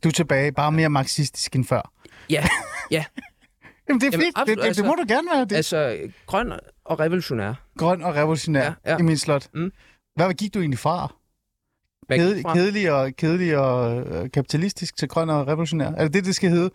C: Du er tilbage, bare mere marxistisk end før.
D: Ja, ja.
C: Jamen, det er
D: Jamen,
C: fint.
D: absolut,
C: det, det, det må
D: altså-
C: du gerne være. Det.
D: altså grøn og revolutionær.
C: Grøn og revolutionær ja.
D: ja.
C: i min slot.
D: Mm.
C: Hvad gik du egentlig fra? Kedelig,
D: fra?
C: kedelig og, kedelig og øh, kapitalistisk til grøn og revolutionær. Er det det, det skal hedde?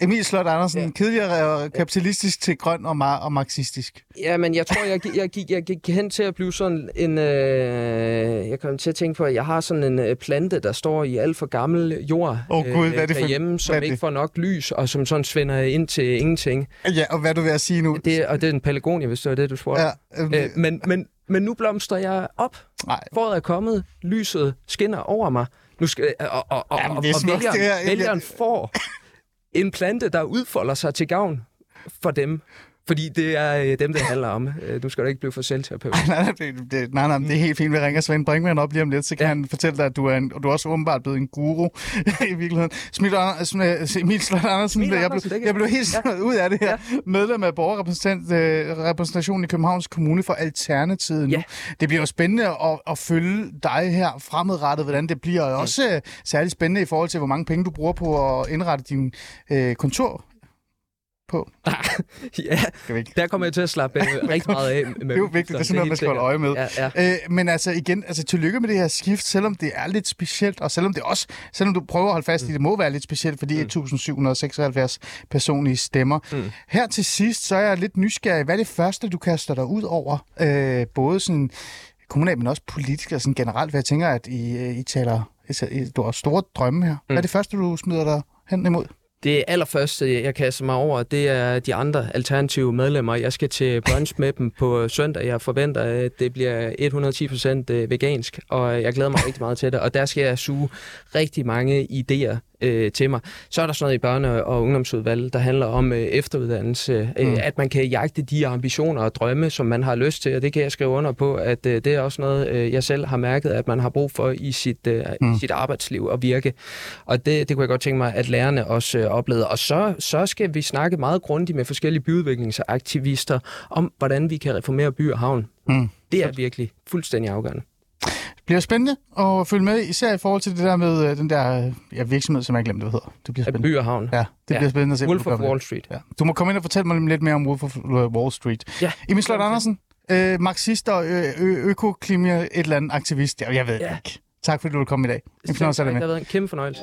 C: Emil Slot Andersen, ja. Og kapitalistisk til grøn og, mar- og marxistisk.
D: Ja, men jeg tror, jeg, jeg, gik, jeg gik hen til at blive sådan en... Øh, jeg kom til at tænke på, at jeg har sådan en øh, plante, der står i alt for gammel jord
C: Åh, Gud, hvad er det for-
D: derhjemme,
C: hvad
D: som
C: det?
D: ikke får nok lys, og som sådan svinder ind til ingenting.
C: Ja, og hvad du ved at sige nu?
D: Det, og det er en pelagonia, hvis det var det, du spurgte.
C: ja, øh,
D: Øh, men, men, men nu blomstrer jeg op.
C: nej.
D: Foråret er kommet, lyset skinner over mig. Nu skal, og, og, og,
C: Jamen,
D: og, og vælgeren,
C: det her.
D: Vælgeren får en plante, der udfolder sig til gavn for dem. Fordi det er øh, dem, det handler om. Øh, Du skal da ikke blive for selvterapeut.
C: Nej, nej, det, det, nej, nej, det er helt fint. Vi ringer Svend Brinkmann op lige om lidt, så kan ja. Han fortælle dig, at du er, en, og du er også åbenbart blevet en guru i virkeligheden. Smil, Sm- Emil Slot Andersen,
D: Emil
C: jeg,
D: Andersen,
C: blev, jeg blev helt
D: Ja.
C: ud af det her. Ja. Medlem af borgerrepræsentationen i Københavns Kommune for Alternativet nu.
D: Ja.
C: Det bliver jo spændende at, at følge dig her fremadrettet, hvordan det bliver. Og også øh, særligt spændende i forhold til, hvor mange penge du bruger på at indrette din øh, kontor på.
D: ja, der kommer jeg til at slappe rigtig meget af. Med
C: Det er jo vigtigt, det er sådan noget, man skal holde øje med.
D: Ja, ja.
C: Øh, men altså igen, altså tillykke med det her skift, selvom det er lidt specielt, og selvom det også, selvom du prøver at holde fast i, det må være lidt specielt, fordi 1776 personlige stemmer.
D: Mm.
C: Her til sidst, så er jeg lidt nysgerrig. Hvad er det første, du kaster dig ud over? Øh, både sådan kommunalt, men også politisk og sådan generelt, hvad jeg tænker, at I, øh, I taler, I, du har store drømme her. Hvad er det første, du smider dig hen imod?
D: Det allerførste, jeg kaster mig over, det er de andre alternative medlemmer. Jeg skal til brunch med dem på søndag. Jeg forventer, at det bliver 110% øh, vegansk, og jeg glæder mig rigtig meget til det. Og der skal jeg suge rigtig mange idéer øh, til mig. Så er der sådan noget i børne- og ungdomsudvalget, der handler om øh, efteruddannelse. Øh,
C: Mm.
D: At man kan jagte de ambitioner og drømme, som man har lyst til. Og det kan jeg skrive under på, at øh, det er også noget, øh, jeg selv har mærket, at man har brug for i sit, øh,
C: Mm.
D: sit arbejdsliv og virke. Og det, det kunne jeg godt tænke mig, at lærerne også øh, oplevede. Og så, så skal vi snakke meget grundigt med forskellige byudviklingsaktivister om, hvordan vi kan reformere by og havn.
C: Mm.
D: Det er virkelig fuldstændig afgørende.
C: Det bliver spændende at følge med, især i forhold til det der med øh, den der øh, ja, virksomhed, som jeg glemte, hvad hedder. Det bliver spændende.
D: by og havn.
C: Ja, det
D: Ja.
C: bliver spændende at se.
D: Wolf of Wall. Street.
C: Ja. Du må komme ind og fortælle mig lidt mere om Wolf of øh, Wall Street.
D: Ja.
C: Emil Slot Andersen, øh, marxist og ø- ø- økoklima, et eller andet aktivist. Jeg, jeg ved
D: Ja.
C: ikke. Tak fordi du ville komme i dag. En
D: Det har været en kæmpe fornøjelse.